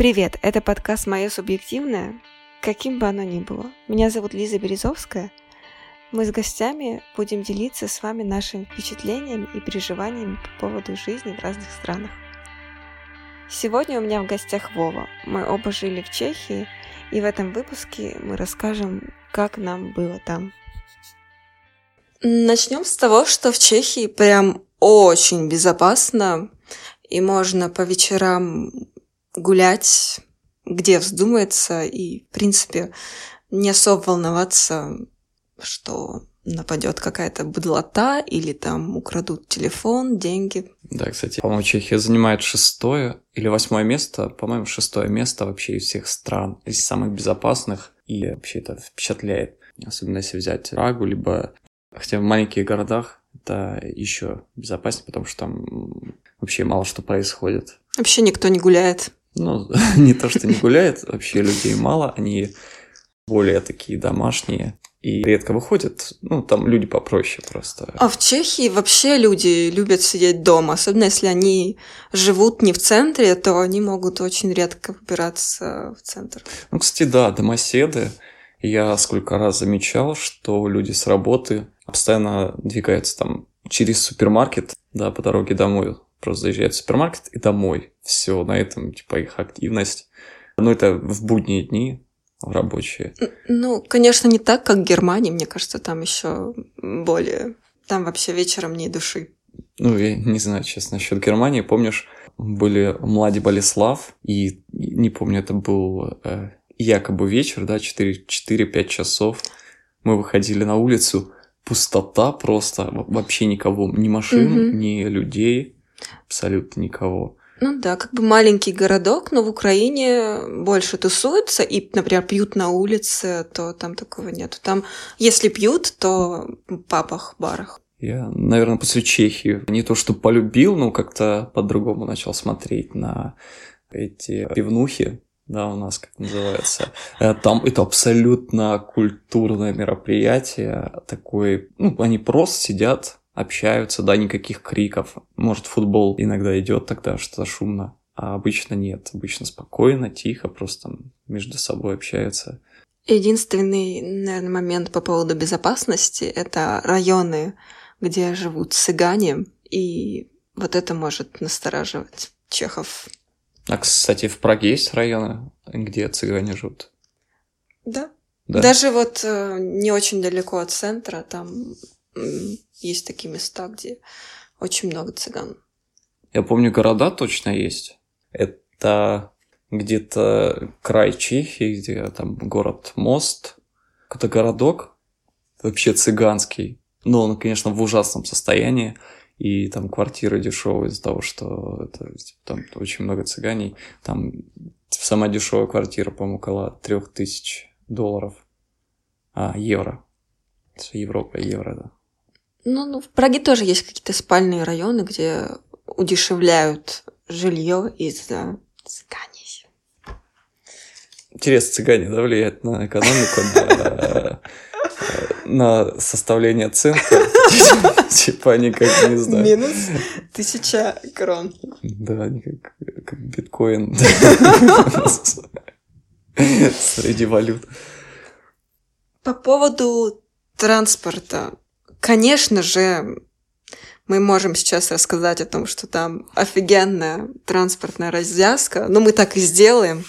Привет, это подкаст «Мое субъективное», каким бы оно ни было. Меня зовут Лиза Березовская. Мы с гостями будем делиться с вами нашими впечатлениями и переживаниями по поводу жизни в разных странах. Сегодня у меня в гостях Вова. Мы оба жили в Чехии, и в этом выпуске мы расскажем, как нам было там. Начнем с того, что в Чехии прям очень безопасно, и можно по вечерам гулять, где вздумается, и, в принципе, не особо волноваться, что нападет какая-то быдлота или там украдут телефон, деньги. Да, кстати, по-моему, Чехия занимает шестое или восьмое место, по-моему, шестое место вообще из всех стран, из самых безопасных, и вообще это впечатляет. Особенно если взять Прагу, либо хотя в маленьких городах это еще безопаснее, потому что там вообще мало что происходит. Вообще никто не гуляет. Ну, не то, что не гуляет, вообще людей мало, они более такие домашние и редко выходят. Ну, там люди попроще просто. А в Чехии вообще люди любят сидеть дома, особенно если они живут не в центре, то они могут очень редко выбираться в центр. Ну, кстати, да, домоседы. Я сколько раз замечал, что люди с работы постоянно двигаются там через супермаркет, да, по дороге домой просто заезжают в супермаркет и домой. Все, на этом, типа, их активность. Ну, это в будние дни рабочие. Ну, конечно, не так, как в Германии. Мне кажется, там еще более... Там вообще вечером не души. Ну, я не знаю, честно, насчет Германии. Помнишь, были Млади Болеслав, и не помню, это был э, якобы вечер, да, 4-5 часов. Мы выходили на улицу, пустота просто, вообще никого, ни машин, угу. ни людей абсолютно никого. Ну да, как бы маленький городок, но в Украине больше тусуются и, например, пьют на улице, то там такого нет. Там, если пьют, то в папах, барах. Я, наверное, после Чехии не то что полюбил, но как-то по-другому начал смотреть на эти пивнухи, да, у нас как называется. Э, там это абсолютно культурное мероприятие, такое, ну, они просто сидят, общаются, да, никаких криков. Может, футбол иногда идет тогда что-то шумно, а обычно нет. Обычно спокойно, тихо, просто между собой общаются. Единственный, наверное, момент по поводу безопасности – это районы, где живут цыгане, и вот это может настораживать чехов. А, кстати, в Праге есть районы, где цыгане живут? Да. да. Даже вот э, не очень далеко от центра, там есть такие места, где очень много цыган. Я помню, города точно есть. Это где-то край Чехии, где там город Мост. Какой-то городок, вообще цыганский. Но он, конечно, в ужасном состоянии. И там квартиры дешевые из-за того, что это, типа, там очень много цыганей. Там самая дешевая квартира, по-моему, около трех тысяч долларов. А, евро. Европа, евро, да. Ну, ну, в Праге тоже есть какие-то спальные районы, где удешевляют жилье из-за цыганей. Интересно, цыгане, да, влияют на экономику, на, на составление цен? Типа они как, не знаю. Минус тысяча крон. Да, они как биткоин среди валют. По поводу транспорта. Конечно же, мы можем сейчас рассказать о том, что там офигенная транспортная развязка, но мы так и сделаем.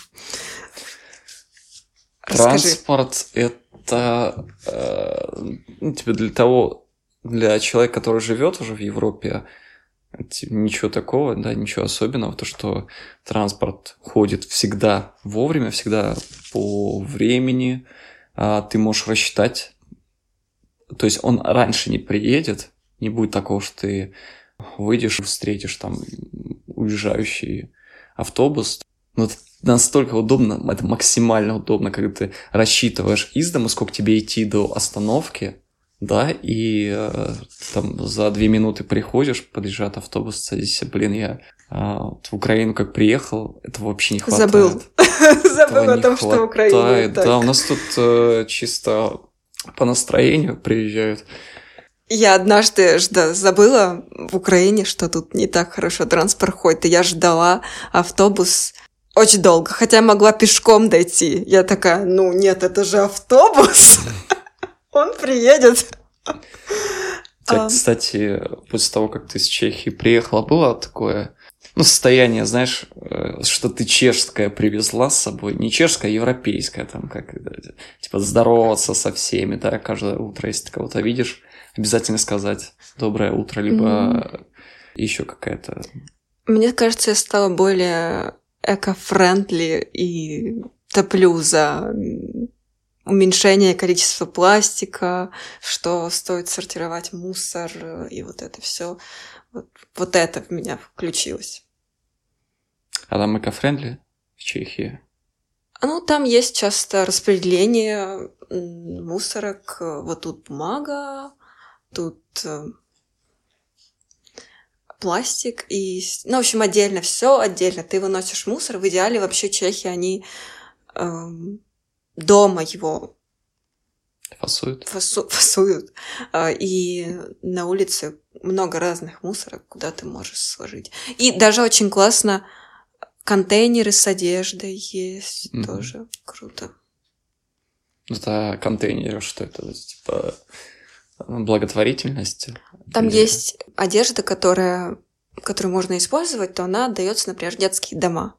Расскажи. Транспорт это э, ну, типа для того, для человека, который живет уже в Европе, типа, ничего такого, да, ничего особенного, то что транспорт ходит всегда вовремя, всегда по времени, а ты можешь рассчитать то есть он раньше не приедет, не будет такого, что ты выйдешь, встретишь там уезжающий автобус. Но это настолько удобно, это максимально удобно, когда ты рассчитываешь из дома, сколько тебе идти до остановки, да, и э, там за две минуты приходишь, подъезжает автобус, садишься, блин, я э, в Украину как приехал, этого вообще не хватает. Забыл. Забыл о том, что в Украине Да, у нас тут э, чисто по настроению приезжают. Я однажды жда, забыла в Украине, что тут не так хорошо транспорт ходит, и я ждала автобус очень долго, хотя могла пешком дойти. Я такая, ну нет, это же автобус. Он приедет. Так, кстати, после того, как ты из Чехии приехала, было такое ну, состояние, знаешь, э, что ты чешская привезла с собой, не чешская, а европейская, там, как, типа, здороваться со всеми, да, каждое утро, если ты кого-то видишь, обязательно сказать «доброе утро», либо mm-hmm. еще какая-то... Мне кажется, я стала более эко-френдли и топлю за уменьшение количества пластика, что стоит сортировать мусор и вот это все. Вот, вот это в меня включилось. А там эко-френдли в Чехии? Ну, там есть часто распределение мусорок. Вот тут бумага, тут э, пластик и... Ну, в общем, отдельно все отдельно. Ты выносишь мусор. В идеале вообще чехи, они эм, дома его Фасуют. Фасу, фасуют. А, и на улице много разных мусорок, куда ты можешь сложить. И даже очень классно контейнеры с одеждой есть, mm-hmm. тоже круто. Это контейнеры, что это? Типа благотворительность? Там Или... есть одежда, которая, которую можно использовать, то она отдается, например, в детские дома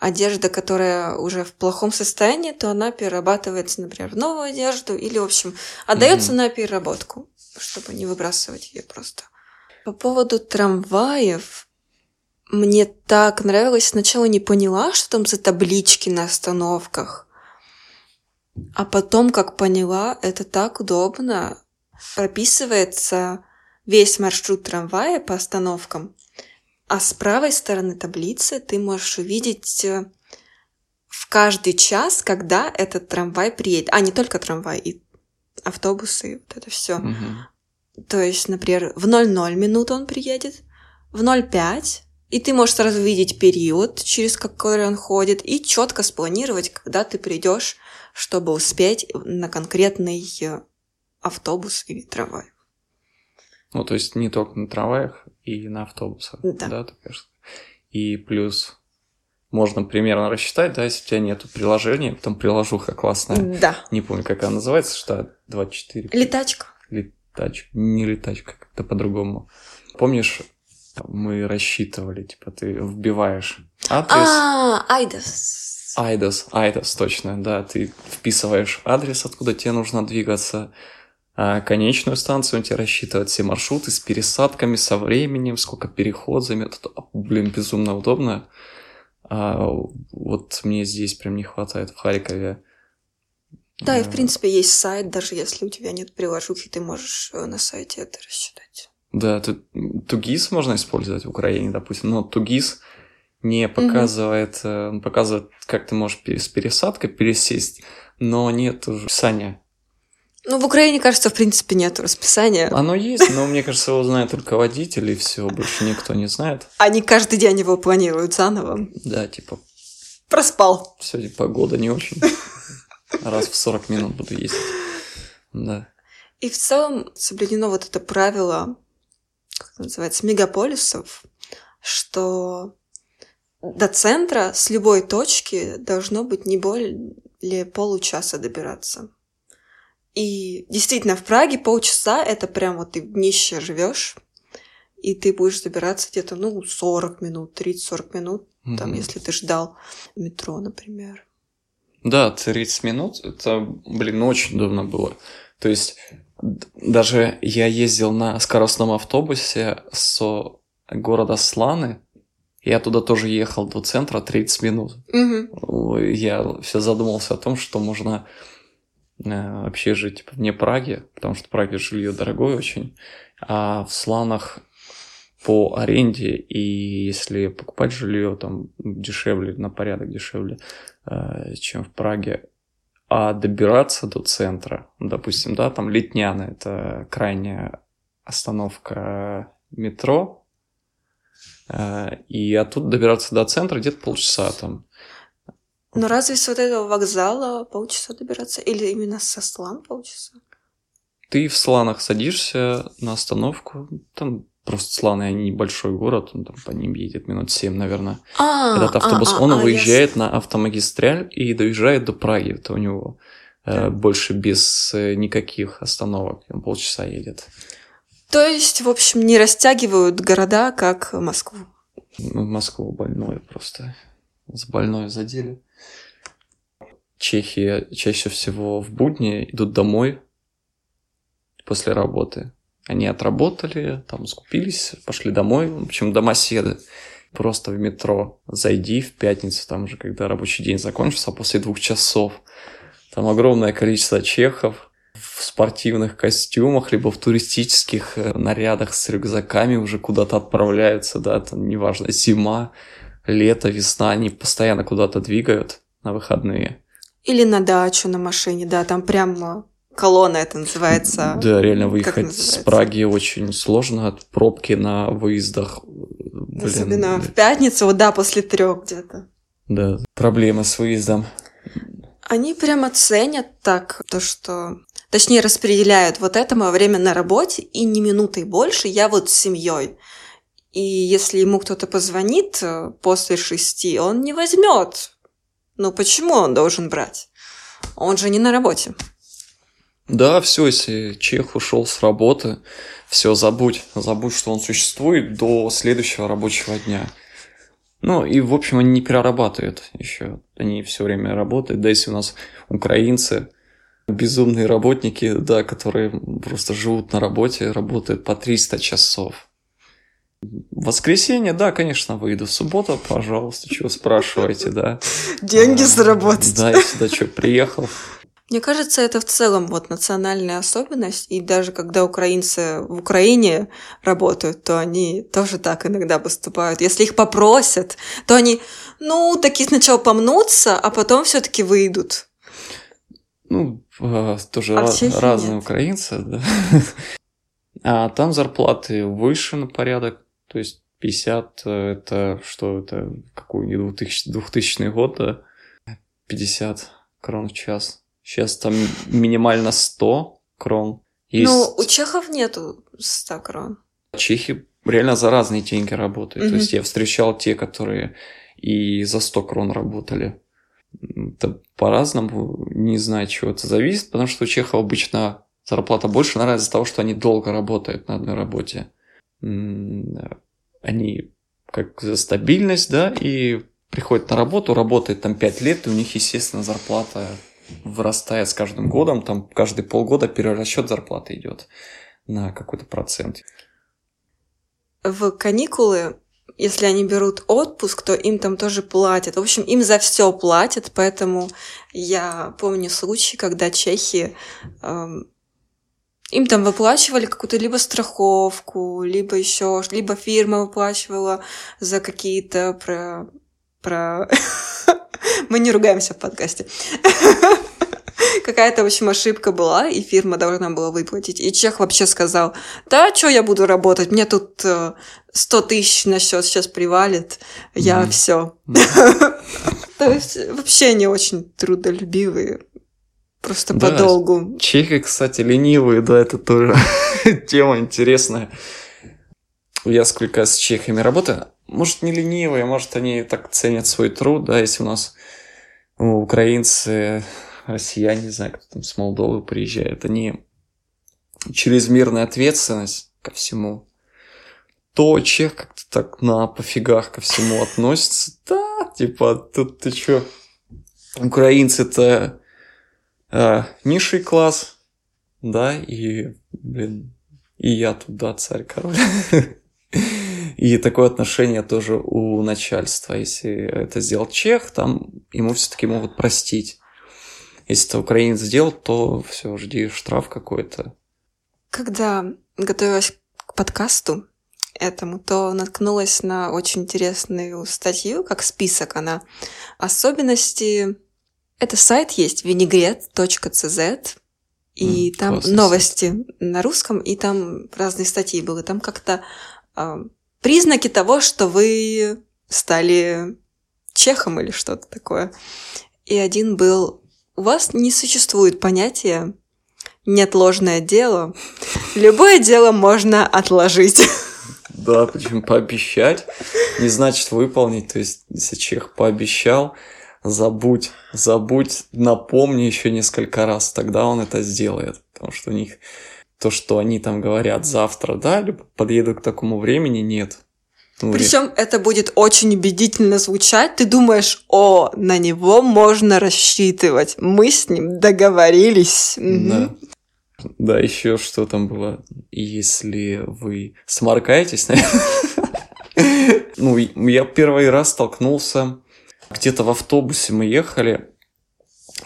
одежда, которая уже в плохом состоянии, то она перерабатывается, например, в новую одежду или, в общем, отдается mm-hmm. на переработку, чтобы не выбрасывать ее просто. По поводу трамваев, мне так нравилось. Сначала не поняла, что там за таблички на остановках. А потом, как поняла, это так удобно. Прописывается весь маршрут трамвая по остановкам. А с правой стороны таблицы ты можешь увидеть э, в каждый час, когда этот трамвай приедет. А, не только трамвай, и автобусы, вот это все. Угу. То есть, например, в 00 минут он приедет, в 05, и ты можешь сразу видеть период, через который он ходит, и четко спланировать, когда ты придешь, чтобы успеть на конкретный э, автобус или трамвай. Ну, то есть не только на трамваях и на автобусах. Да. да ты И плюс можно примерно рассчитать, да, если у тебя нету приложения, там приложуха классная. Да. Не помню, как она называется, что 24. Летачка. Летачка. Не летачка, как-то по-другому. Помнишь, мы рассчитывали, типа, ты вбиваешь адрес. А, Айдас. Айдас, Айдас, точно, да. Ты вписываешь адрес, откуда тебе нужно двигаться, а конечную станцию он тебе рассчитывает все маршруты с пересадками, со временем, сколько переход займет. Это, блин, безумно удобно. А вот мне здесь прям не хватает в Харькове. Да, и в принципе есть сайт, даже если у тебя нет приложухи, ты можешь э, на сайте это рассчитать. Да, тут Тугис можно использовать в Украине, допустим, но Тугис не показывает, угу. он показывает, как ты можешь с пересадкой пересесть, но нет описания ну, в Украине, кажется, в принципе, нет расписания. Оно есть, но мне кажется, его знает только водитель, и все, больше никто не знает. Они каждый день его планируют заново. Да, типа... Проспал. Сегодня погода не очень. Раз в 40 минут буду ездить. Да. И в целом соблюдено вот это правило, как называется, мегаполисов, что до центра с любой точки должно быть не более получаса добираться. И действительно, в Праге полчаса это прям вот ты в днище живешь, и ты будешь забираться где-то, ну, 40 минут, 30-40 минут, mm-hmm. там, если ты ждал метро, например. Да, 30 минут, это, блин, очень удобно было. То есть, даже я ездил на скоростном автобусе с города Сланы, я туда тоже ехал до центра 30 минут. Угу. Я все задумался о том, что можно вообще жить типа, вне Праги, потому что в Праге жилье дорогое очень, а в Сланах по аренде, и если покупать жилье там дешевле, на порядок дешевле, э, чем в Праге, а добираться до центра, допустим, да, там Летняна, это крайняя остановка метро, э, и оттуда добираться до центра где-то полчаса там. Но разве с вот этого вокзала полчаса добираться? Или именно со Слан полчаса? Ты в Сланах садишься на остановку, там просто славный, они небольшой город, он там по ним едет минут 7, наверное. А, Этот автобус, а, а, он а, выезжает на автомагистраль и доезжает до Праги. Это у него э, Да. больше без э, никаких остановок. Он полчаса едет. То есть, в общем, не растягивают города, как Москву. Ну, Москва больное просто. С больной задели. Чехи чаще всего в будни идут домой после работы. Они отработали, там скупились, пошли домой. В общем, домоседы. Просто в метро зайди в пятницу, там же, когда рабочий день закончился, после двух часов. Там огромное количество чехов в спортивных костюмах, либо в туристических э, нарядах с рюкзаками уже куда-то отправляются, да, там неважно, зима, лето, весна, они постоянно куда-то двигают на выходные. Или на дачу на машине, да, там прямо колонна это называется. Да, реально выехать с? Праги очень сложно, пробки на выездах. Блин, Особенно в пятницу, вот да, после трех где-то. да, проблемы с выездом. Они прямо ценят так то, что... Точнее, распределяют вот это мое время на работе, и ни минутой больше я вот с семьей. И если ему кто-то позвонит э, после шести, он не возьмет. Ну почему он должен брать? Он же не на работе. Да, все, если чех ушел с работы, все, забудь, забудь, что он существует до следующего рабочего дня. Ну, и, в общем, они не перерабатывают еще. Они все время работают. Да, если у нас украинцы, безумные работники, да, которые просто живут на работе, работают по 300 часов. В воскресенье, да, конечно, выйду. В субботу, пожалуйста, чего спрашиваете, да. Деньги А, заработать. Да, я сюда что, приехал. Мне кажется, это в целом вот национальная особенность, и даже когда украинцы в Украине работают, то они тоже так иногда поступают. Если их попросят, то они, ну, такие сначала помнутся, а потом все-таки выйдут. Ну, э, тоже А в ра- Чехии разные нет. украинцы, да. А там зарплаты выше на порядок, то есть 50 э, это что это, какой 2000, 2000 год, да? 50 крон в час. Сейчас там минимально 100 крон. Есть Ну, у чехов нету 100 крон. чехи реально за разные деньги работают. Мгм. То есть я встречал те, которые и за 100 крон работали. Это по-разному, не знаю, чего это зависит, потому что у чехов обычно зарплата больше, наверное, из-за того, что они долго работают на одной работе. Они как за стабильность, да, и приходят на работу, работают там 5 лет, и у них, естественно, зарплата вырастает с каждым годом, там каждые полгода перерасчет зарплаты идет на какой-то процент. В каникулы, если они берут отпуск, то им там тоже платят. В общем, им за все платят, поэтому я помню случай, когда чехи эм, им там выплачивали какую-то либо страховку, либо еще, либо фирма выплачивала за какие-то про... про... Мы не ругаемся в подкасте. Какая-то, в общем, ошибка была, и фирма должна была выплатить. И чех вообще сказал, да, что я буду работать, мне тут э, 100 тысяч на счет сейчас привалит, я все. То есть вообще они очень трудолюбивые, просто Да, подолгу. Чехи, кстати, ленивые, да, это тоже тема интересная. Я сколько с чехами работаю, может, не ленивые, может, они так ценят свой труд, да, если у нас ну, украинцы, россияне, не знаю, кто там с Молдовы приезжает, они чрезмерная ответственность ко всему, то чех как-то так на пофигах ко всему относится. Да, типа, тут ты чё? Украинцы-то а, низший класс, да, и, блин, и я тут, да, царь, король. И такое отношение тоже у начальства. Если это сделал чех, там ему все-таки могут простить. Если это украинец сделал, то все, жди штраф какой-то. Когда готовилась к подкасту этому, то наткнулась на очень интересную статью, как список она. Особенности... Это сайт есть, vinegret.cz, и М, там классный новости на русском, и там разные статьи были. Там как-то а, признаки того, что вы стали чехом или что-то такое. И один был... У вас не существует понятия неотложное дело. Любое дело можно отложить. Да, причем пообещать не значит выполнить. То есть, если чех пообещал, забудь, забудь, напомни еще несколько раз, тогда он это сделает. Потому что у них то, что они там говорят завтра, да, либо подъеду к такому времени, нет. Ну, Причем это будет очень убедительно звучать. Ты думаешь, о, на него можно рассчитывать. Мы с ним договорились. Да. Да, еще что там было. Если вы сморкаетесь, ну, я первый раз столкнулся где-то в автобусе мы ехали.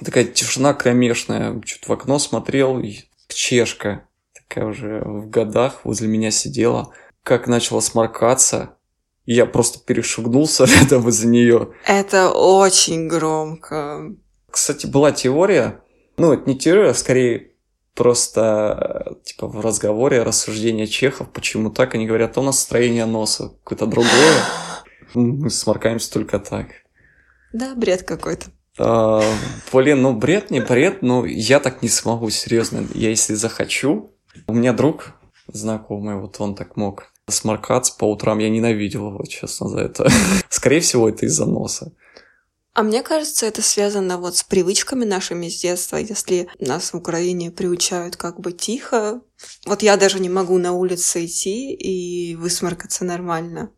Такая тишина кромешная. Что-то в окно смотрел, и чешка такая уже в годах возле меня сидела. Как начала сморкаться, я просто перешагнулся рядом из-за нее. Это очень громко. Кстати, была теория, ну, это не теория, а скорее просто типа в разговоре рассуждения чехов, почему так, они говорят, то у нас строение носа какое-то другое, мы сморкаемся только так. Да, бред какой-то. А, блин, ну бред не бред, но я так не смогу, серьезно. Я если захочу, у меня друг знакомый, вот он так мог сморкаться по утрам. Я ненавидел его, честно, за это. Скорее всего, это из-за носа. А мне кажется, это связано вот с привычками нашими с детства. Если нас в Украине приучают как бы тихо, вот я даже не могу на улице идти и высморкаться нормально.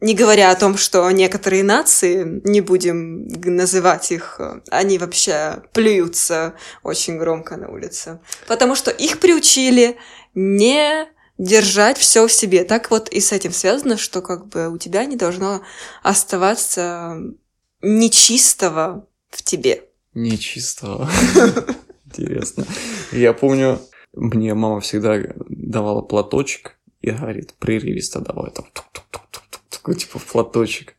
Не говоря о том, что некоторые нации, не будем называть их, они вообще плюются очень громко на улице. Потому что их приучили не держать все в себе. Так вот и с этим связано, что как бы у тебя не должно оставаться нечистого в тебе. Нечистого. Интересно. Я помню, мне мама всегда давала платочек и говорит, прерывисто давай там такой типа платочек.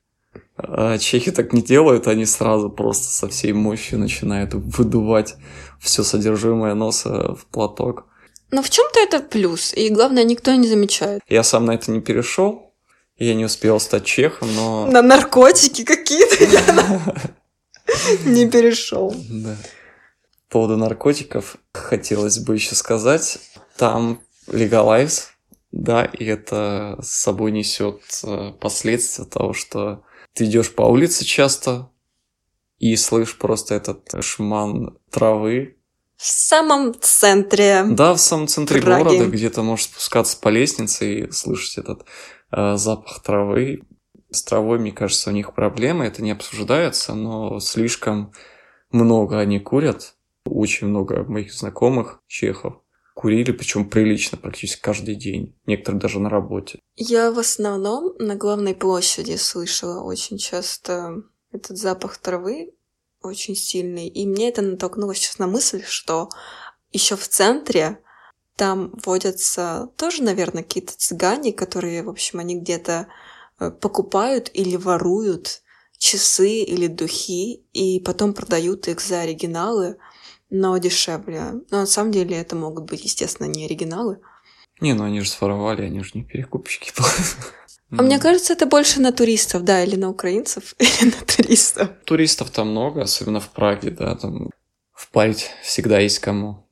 А чехи так не делают, они сразу просто со всей мощью начинают выдувать все содержимое носа в платок. Но в чем-то это плюс, и главное, никто не замечает. Я сам на это не перешел, я не успел стать чехом, но... На наркотики какие-то я не перешел. Да. По поводу наркотиков хотелось бы еще сказать, там legalize да, и это с собой несет э, последствия того, что ты идешь по улице часто и слышишь просто этот шман травы. В самом центре. Да, в самом центре Праги. города, где то можешь спускаться по лестнице и слышать этот э, запах травы. С травой, мне кажется, у них проблемы, это не обсуждается, но слишком много они курят. Очень много моих знакомых чехов курили, причем прилично практически каждый день. Некоторые даже на работе. Я в основном на главной площади слышала очень часто этот запах травы очень сильный. И мне это натолкнуло сейчас на мысль, что еще в центре там водятся тоже, наверное, какие-то цыгане, которые, в общем, они где-то э, покупают или воруют часы или духи, и потом продают их за оригиналы но дешевле. Но на самом деле это могут быть, естественно, не оригиналы. Не, ну они же своровали, они же не перекупщики. А мне кажется, это больше на туристов, да, или на украинцев, или на туристов. Туристов там много, особенно в Праге, да, там впарить всегда есть кому.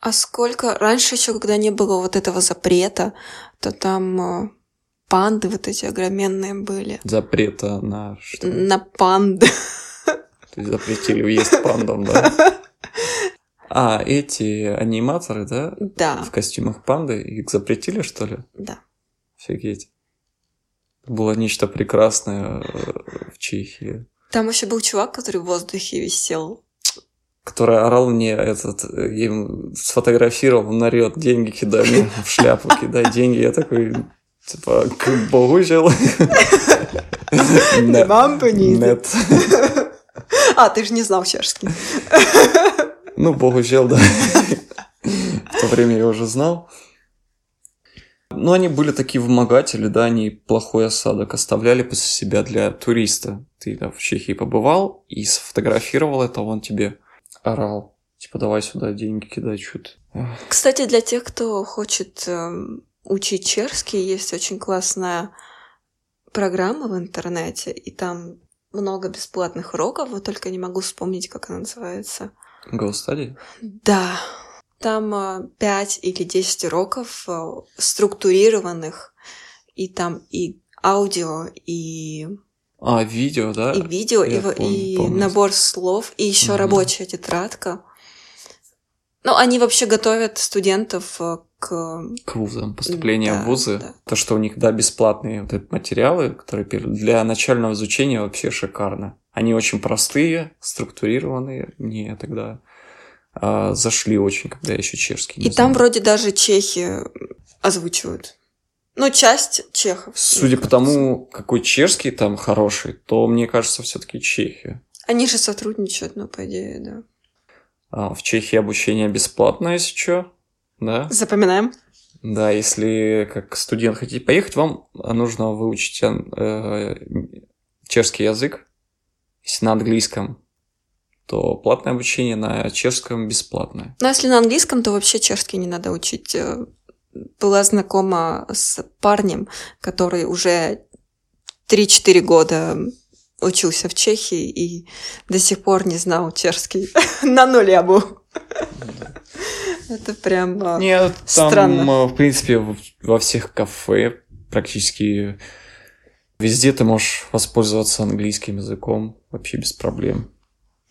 А сколько... Раньше еще, когда не было вот этого запрета, то там э, панды вот эти огроменные были. Запрета на что? На панды. То есть запретили въезд пандам, да? А, эти аниматоры, да? Да. В костюмах панды, их запретили, что ли? Да. Офигеть. Было нечто прекрасное э, в Чехии. Там еще был чувак, который в воздухе висел. Который орал мне этот, им сфотографировал, он орет, деньги кидай мне в шляпу, кидай деньги. Я такой, типа, к богу жил. Нет. А, ты же не знал чешский. Ну, богу да. В то время я уже знал. Ну, они были такие вымогатели, да, они плохой осадок оставляли после себя для туриста. Ты да, в Чехии побывал и сфотографировал это, он тебе орал. Типа, давай сюда деньги кидай, что-то. Кстати, для тех, кто хочет э, учить чешский, есть очень классная программа в интернете, и там много бесплатных уроков, вот только не могу вспомнить, как она называется. GoStudy? Да. Там 5 или 10 уроков структурированных, и там и аудио, и а, видео, да? И видео, Я и, помню, и помню. набор слов, и еще Мгм. рабочая тетрадка. Ну, они вообще готовят студентов э, к... К вузам, поступление Да, в вузы. да. То, что у них, да, бесплатные вот эти материалы, которые для начального изучения вообще шикарно. Они очень простые, структурированные. Мне тогда а, зашли очень, когда я еще чешский И там знал. вроде даже чехи озвучивают. Ну, часть чехов. Судя по тому, какой чешский там хороший, то мне кажется, все-таки Чехия. Они же сотрудничают, ну, по идее, да. А, в Чехии обучение бесплатное, если что. Да? Запоминаем. Да, если как студент хотите поехать, вам нужно выучить э, чешский язык. Если на английском, то платное обучение, на чешском бесплатное. Но если на английском, то вообще чешский не надо учить. Э, Была знакома с парнем, который уже 3-4 года учился в Чехии и до сих пор не знал чешский. На нуле был. Это прям... а, Нет, там, Странно. э, в принципе, во всех кафе практически везде ты можешь воспользоваться английским языком вообще без проблем.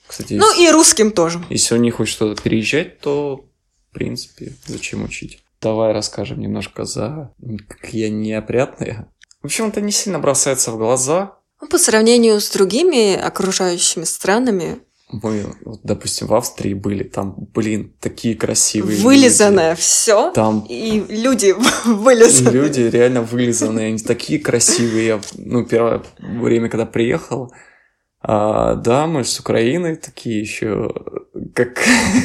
Кстати, Ну если- и русским тоже. Если у них хоть что-то переезжать, то, в принципе, зачем учить? Давай расскажем немножко за какие неопрятные. В общем, это не сильно бросается в глаза. Ну, По сравнению с другими окружающими странами, Мы, вот, допустим, в Австрии были, там, блин, такие красивые люди. вылизанное все. Там И люди вылезаны. люди реально вылизанные, они такие красивые. Я, ну, первое время, когда приехал, а, да, мы с Украины такие еще, как,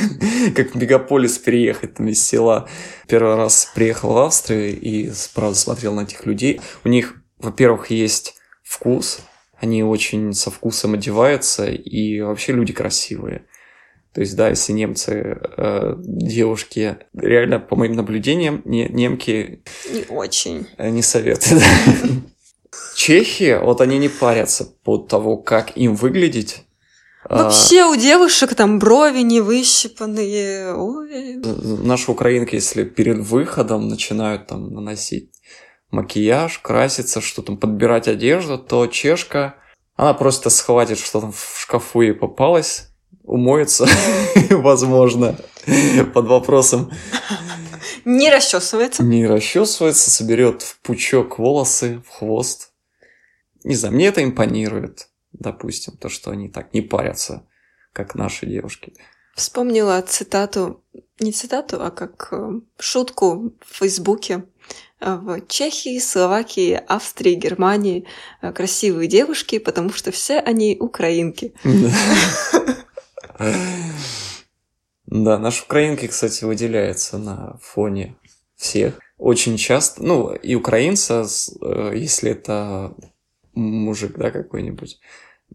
как в мегаполис переехать, там из села. Первый раз приехал в Австрию и, правда, смотрел на этих людей. У них, во-первых, есть вкус, они очень со вкусом одеваются, и вообще люди красивые. То есть, да, если немцы, э, девушки, реально, по моим наблюдениям, не, немки Не очень. Э, Не советую. да. Чехи, вот они не парятся по того, как им выглядеть. А, Вообще у девушек там брови не выщипанные. Ой. Наши украинки, если перед выходом начинают там наносить макияж, краситься, что там, подбирать одежду, то чешка, она просто схватит, что там в шкафу ей попалось, умоется, возможно, под вопросом Не расчесывается. не расчесывается, соберет в пучок волосы, в хвост. Не знаю, мне это импонирует, допустим, то, что они так не парятся, как наши девушки. Вспомнила цитату, не цитату, а как э, шутку в Фейсбуке. В Чехии, Словакии, Австрии, Германии э, красивые девушки, потому что все они украинки. Да, наши украинки, кстати, выделяются на фоне всех. Очень часто, ну, и украинца, э, если это мужик, да, какой-нибудь,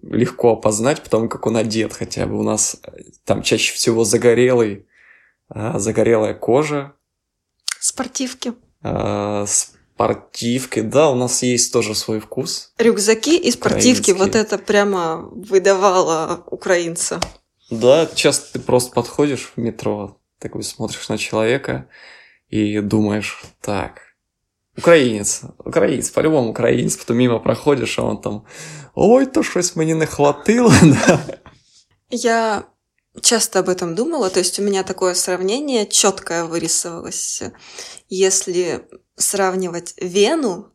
легко опознать, потому как он одет хотя бы. У нас э, там чаще всего загорелый, а, загорелая кожа, Спортивки. А, спортивки. Да, у нас есть тоже свой вкус. Рюкзаки и спортивки. Вот это прямо выдавало украинца. Да, часто ты просто подходишь в метро, такой смотришь на человека и думаешь, так, украинец, украинец, по-любому украинец, потом мимо проходишь, а он там, ой, то щось мені не хватило. Я часто об этом думала, то есть у меня такое сравнение четкое вырисовалось. Если сравнивать Вену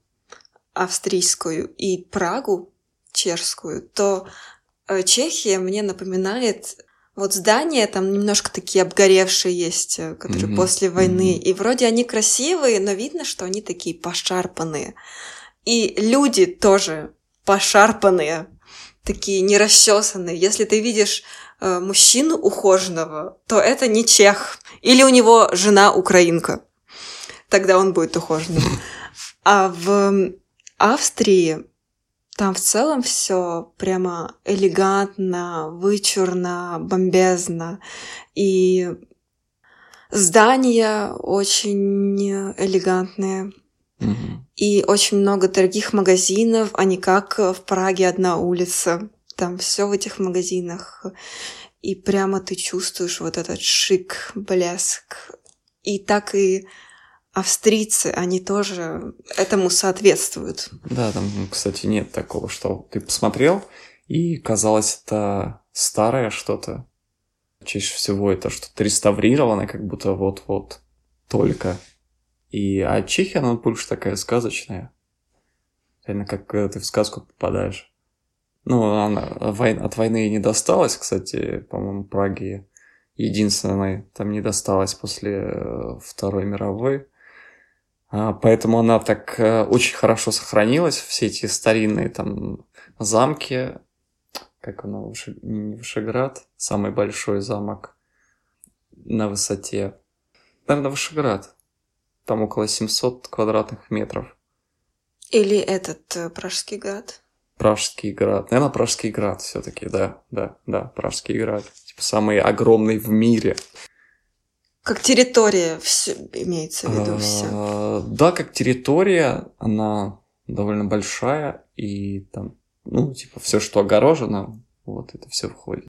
австрийскую и Прагу чешскую, то э, Чехия мне напоминает вот здания там немножко такие обгоревшие есть, э, которые Мгм, после войны, мгм. и вроде они красивые, но видно, что они такие пошарпанные. И люди тоже пошарпанные, такие нерасчесанные. Если ты видишь мужчину ухоженного, то это не чех. Или у него жена украинка. Тогда он будет ухоженным. А в Австрии там в целом все прямо элегантно, вычурно, бомбезно. И здания очень элегантные. И очень много дорогих магазинов, а не как в Праге одна улица. Там все в этих магазинах. и прямо ты чувствуешь вот этот шик, блеск. И так и австрийцы, они тоже этому соответствуют. Да, там, кстати, нет такого, что ты посмотрел, и казалось это старое что-то. Чаще всего это что-то реставрировано, как будто вот-вот только. И, а Чехия, она больше такая сказочная. Реально, как ты в сказку попадаешь. Ну, она от войны не досталась, кстати, по-моему, Праге единственной там не досталась после э, Второй мировой. А, поэтому она так э, очень хорошо сохранилась, все эти старинные там замки, как оно, не Вышеград, самый большой замок на высоте. Наверное, Вышеград. Там около 700 квадратных метров. Или этот э, Пражский град. Пражский град. Наверное, Пражский град все-таки, да, да, да, Пражский град. Типа самый огромный в мире. Как территория все имеется в виду все. А, да, как территория, она довольно большая, и там, ну, типа, все, что огорожено, вот это все входит.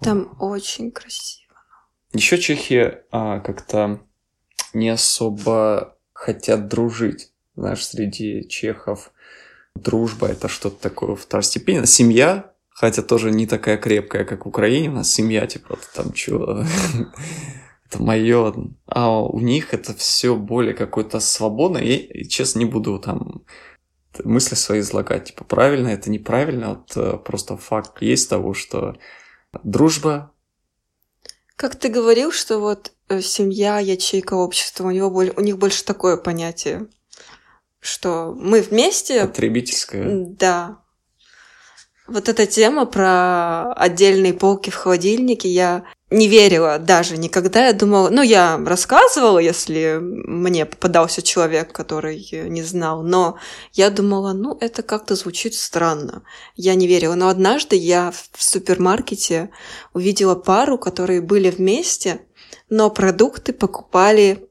Там вот. очень красиво. Еще Чехия а, как-то не особо хотят дружить. Знаешь, среди чехов дружба это что-то такое второстепенное. Семья, хотя тоже не такая крепкая, как в Украине. У нас семья, типа, там что, это мое. А у них это все более какое-то свободное. И, честно, не буду там мысли свои излагать. Типа, правильно, это неправильно. Вот э, просто факт есть того, что дружба... Как ты говорил, что вот э, семья, ячейка общества, у, него, у них больше такое понятие что мы вместе... Потребительское. Да. Вот эта тема про отдельные полки в холодильнике, я не верила даже никогда. Я думала, ну, я рассказывала, если мне попадался человек, который не знал, но я думала, ну, это как-то звучит странно. Я не верила. Но однажды я в супермаркете увидела пару, которые были вместе, но продукты покупали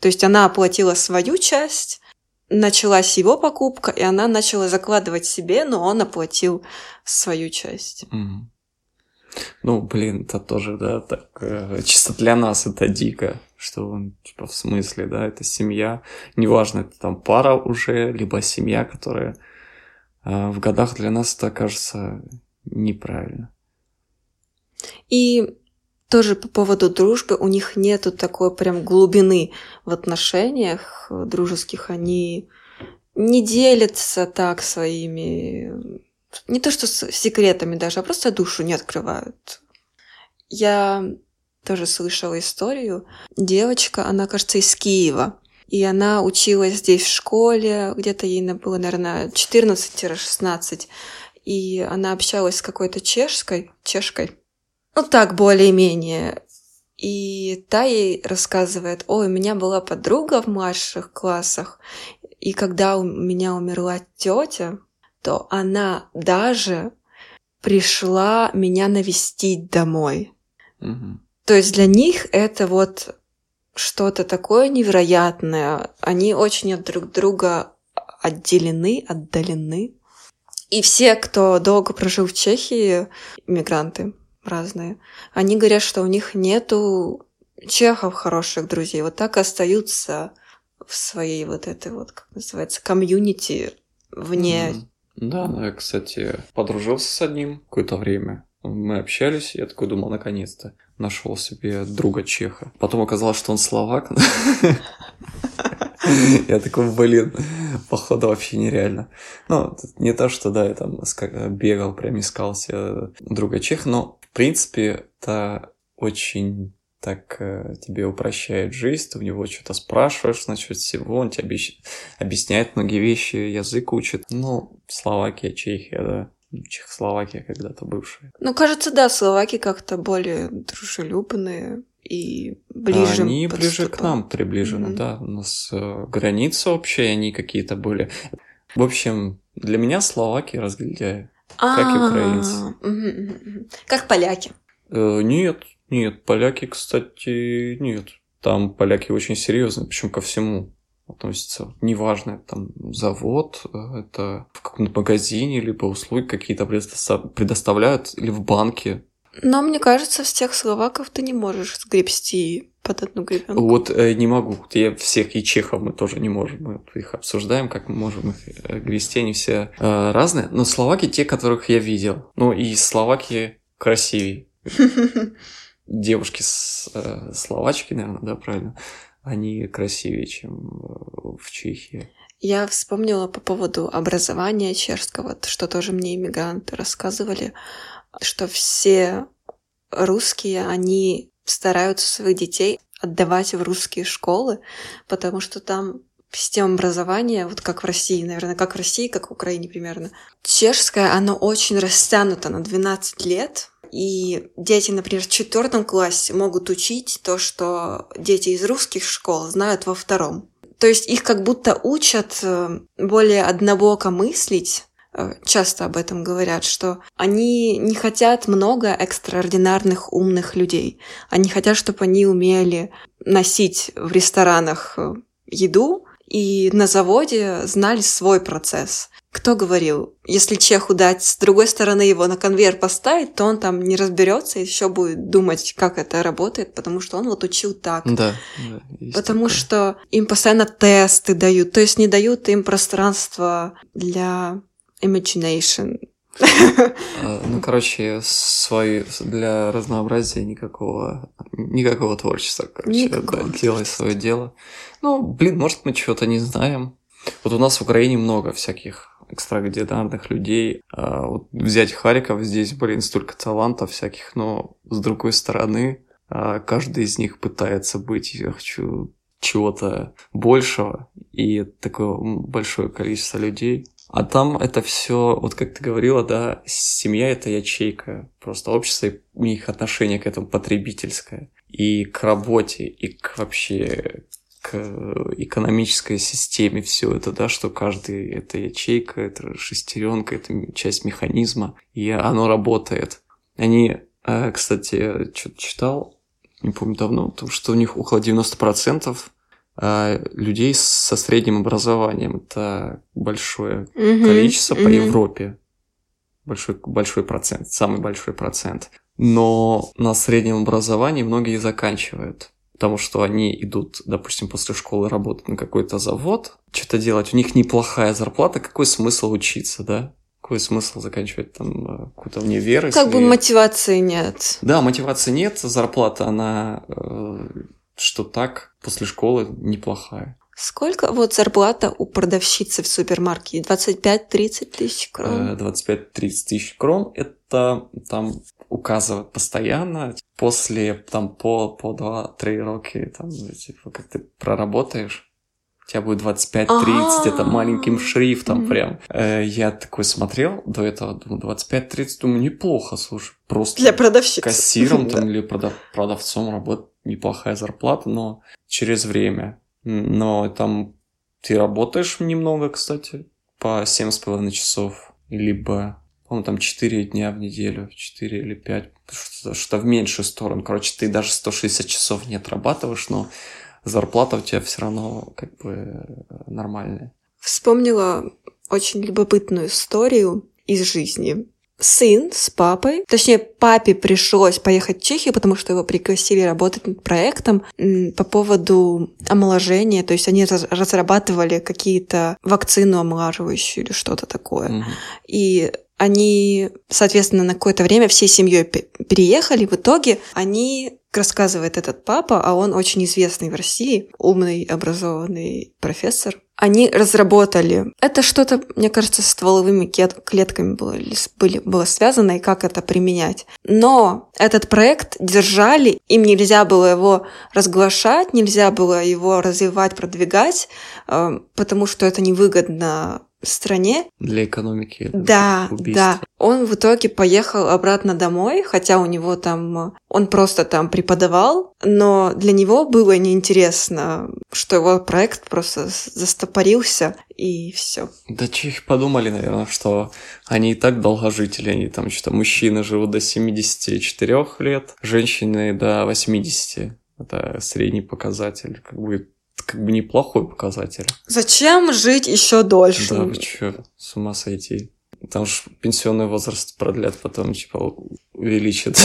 то есть она оплатила свою часть, началась его покупка, и она начала закладывать себе, но он оплатил свою часть. Mm. Ну, блин, это тоже, да, так э, чисто для нас это дико, что он, типа, в смысле, да, это семья, неважно, это там пара уже, либо семья, которая э, в годах для нас это кажется неправильно. И тоже по поводу дружбы, у них нету такой прям глубины в отношениях дружеских. Они не делятся так своими... Не то что с секретами даже, а просто душу не открывают. Я тоже слышала историю. Девочка, она, кажется, из Киева. И она училась здесь в школе, где-то ей было, наверное, 14-16. И она общалась с какой-то чешской, чешкой, ну так, более-менее. И та ей рассказывает, ой, у меня была подруга в младших классах, и когда у меня умерла тетя, то она даже пришла меня навестить домой. Угу. То есть для них это вот что-то такое невероятное. Они очень от друг друга отделены, отдалены. И все, кто долго прожил в Чехии, иммигранты, разные, они говорят, что у них нету чехов хороших друзей. Вот так остаются в своей вот этой вот, как называется, комьюнити вне. Mm-hmm. Да, я, кстати, подружился с одним какое-то время. Мы общались, я такой думал, наконец-то нашел себе друга чеха. Потом оказалось, что он словак. Я такой, блин, походу вообще нереально. Ну, не то, что, да, я там бегал, прям искал себе друга чеха, но в принципе, это очень так э, тебе упрощает жизнь, ты у него что-то спрашиваешь, значит, всего, он тебе объяс... объясняет многие вещи, язык учит. Ну, Словакия, Чехия, да. Чехословакия когда-то бывшая. Ну, кажется, да, словаки как-то более дружелюбные и ближе. Они ближе к нам приближены, mm-hmm. да. У нас э, границы общие, они какие-то были. В общем, для меня словаки разглядяют как и украинцы. Как поляки. Э, нет, нет, поляки, кстати, нет. Там поляки очень серьезные, причем ко всему. относится. Неважно, там завод, э, это в каком-то магазине, либо услуги какие-то предоставляют, или в банке. Но мне кажется, с тех словаков ты не можешь сгребсти под одну гребенку. Вот э, не могу. Я всех и чехов мы тоже не можем. Мы их обсуждаем, как мы можем их э, грести. Они все э, разные. Но словаки те, которых я видел. Ну и словаки красивее. Девушки с э, словачки, наверное, да, правильно? Они красивее, чем э, в Чехии. Я вспомнила по поводу образования чешского, что тоже мне иммигранты рассказывали, что все русские, они стараются своих детей отдавать в русские школы, потому что там система образования, вот как в России, наверное, как в России, как в Украине примерно. Чешская, она очень растянута на 12 лет, и дети, например, в четвертом классе могут учить то, что дети из русских школ знают во втором. То есть их как будто учат э, более однобоко мыслить, часто об этом говорят, что они не хотят много экстраординарных умных людей. Они хотят, чтобы они умели носить в ресторанах э, еду и на заводе знали свой процесс. Кто говорил, если чеху дать с другой стороны его на конвейер поставить, то он там не разберется и еще будет думать, как это работает, потому что он вот учил так. Да. да потому такое. что им постоянно тесты дают, то есть не дают им пространство для imagination. А, ну, короче, свои для разнообразия никакого никакого творчества, короче, никакого. да, делай свое дело. Ну, блин, может, мы чего-то не знаем. Вот у нас в Украине много всяких экстраординарных людей. А вот взять Харьков, здесь, блин, столько талантов всяких, но с другой стороны, а, каждый из них пытается быть, я хочу чего-то большего, и такое большое количество людей а там это все, вот как ты говорила, да, семья это ячейка, просто общество и у них отношение к этому потребительское. И к работе, и к вообще к экономической системе все это, да, что каждый это ячейка, это шестеренка, это часть механизма, и оно работает. Они, э, кстати, что-то читал, не помню давно, то, что у них около 90% а, людей со средним образованием. Это большое mm-hmm. количество mm-hmm. по Европе. Большой, большой процент, самый большой процент. Но на среднем образовании многие заканчивают. Потому что они идут, допустим, после школы работать на какой-то завод, что-то делать. У них неплохая зарплата, какой смысл учиться, да? Какой смысл заканчивать там э, какой-то универ? Как бы мотивации нет. Да, мотивации нет, зарплата, она э, что так после школы неплохая. Сколько вот зарплата у продавщицы в супермаркете? 25-30 тысяч крон? 25-30 э, тысяч крон. Это там указывают постоянно. После там по, по 2-3 роки, там, типа, как ты проработаешь, у тебя будет 25-30, это маленьким шрифтом прям. Э, я такой смотрел до этого, думаю, 25-30, думаю, неплохо, слушай, просто... Для продавщицы. Кассиром там или продавцом работать неплохая зарплата, но через время. Но там ты работаешь немного, кстати, по 7,5 часов, либо, по-моему, там 4 дня в неделю, 4 или 5, что-то, что в меньшую сторону. Короче, ты даже 160 часов не отрабатываешь, но зарплата у тебя все равно как бы нормальная. Вспомнила очень любопытную историю из жизни сын с папой, точнее, папе пришлось поехать в Чехию, потому что его пригласили работать над проектом по поводу омоложения, то есть они разрабатывали какие-то вакцину омолаживающую или что-то такое. Mm-hmm. И они, соответственно, на какое-то время всей семьей переехали. В итоге они рассказывает этот папа, а он очень известный в России, умный, образованный профессор. Они разработали. Это что-то, мне кажется, с стволовыми клетками было, были, было связано, и как это применять. Но этот проект держали, им нельзя было его разглашать, нельзя было его развивать, продвигать, э, потому что это невыгодно стране. Для экономики. Да, убийство. да. Он в итоге поехал обратно домой, хотя у него там... Он просто там преподавал, но для него было неинтересно, что его проект просто застопорился, и все. Да чехи подумали, наверное, что они и так долгожители, они там что-то... Мужчины живут до 74 лет, женщины до 80. Это средний показатель, как бы как бы неплохой показатель. Зачем жить еще дольше? Да, вы чё, с ума сойти. Там же пенсионный возраст продлят, потом, типа, увеличат.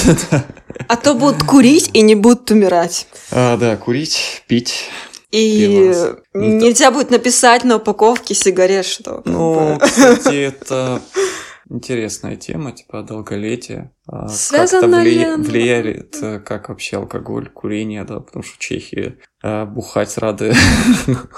А то будут курить и не будут умирать. А, да, курить, пить. И Пивас. нельзя будет написать на упаковке сигарет, что... Ну, кстати, это интересная тема, типа долголетие. А Связано влия- оно? влияет, э, как вообще алкоголь, курение, да, потому что в Чехии э, бухать рады.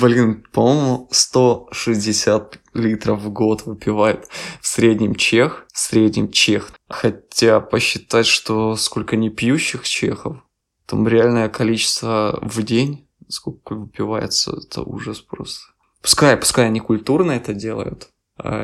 Блин, по-моему, 160 литров в год выпивает в среднем чех, в среднем чех. Хотя посчитать, что сколько не пьющих чехов, там реальное количество в день, сколько выпивается, это ужас просто. Пускай, пускай они культурно это делают, а,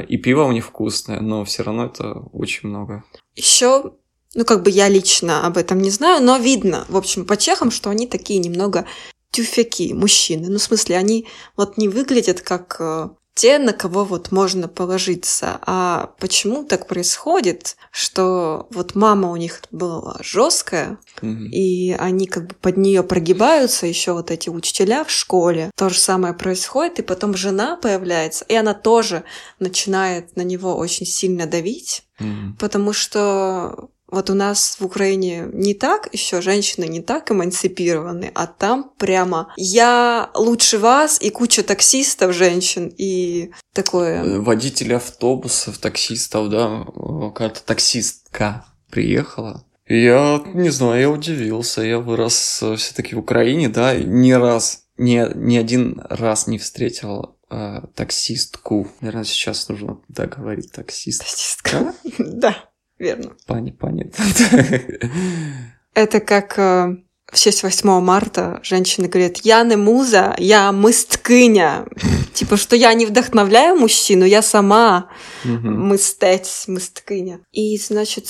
и пиво у них вкусное, но все равно это очень много. Еще, ну как бы я лично об этом не знаю, но видно, в общем, по чехам, что они такие немного тюфяки, мужчины. Ну, в смысле, они вот не выглядят как э, те, на кого вот можно положиться. А почему так происходит, что вот мама у них была жесткая, Мгм. и они как бы под нее прогибаются, еще вот эти учителя в школе. То же самое происходит, и потом жена появляется, и она тоже начинает на него очень сильно давить, Мгм. потому что вот у нас в Украине не так, еще женщины не так эмансипированы, а там прямо я лучше вас и куча таксистов женщин и такое. Э, Водители автобусов, таксистов, да, э, какая-то таксистка приехала. Я не знаю, я удивился. Я вырос все-таки в Украине, да, ни раз, ни, ни один раз не встретил э, таксистку. Наверное, сейчас нужно да, говорить таксистка. Таксистка. Да, верно. Пани, пани. Это как э, в честь 8 марта женщины говорят, я не муза, я мисткиня. Типа, что я не вдохновляю мужчину, я сама Мгм. мистець, мисткиня. И, значит,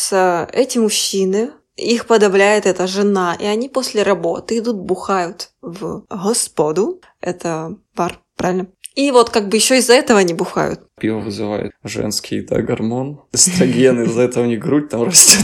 эти мужчины, их подавляет эта жена, и они после работы идут, бухают в господу. Это бар, правильно? И вот как бы еще из-за этого они бухают. Пиво вызывает женский, да, гормон. Эстроген, из-за этого них грудь там растет.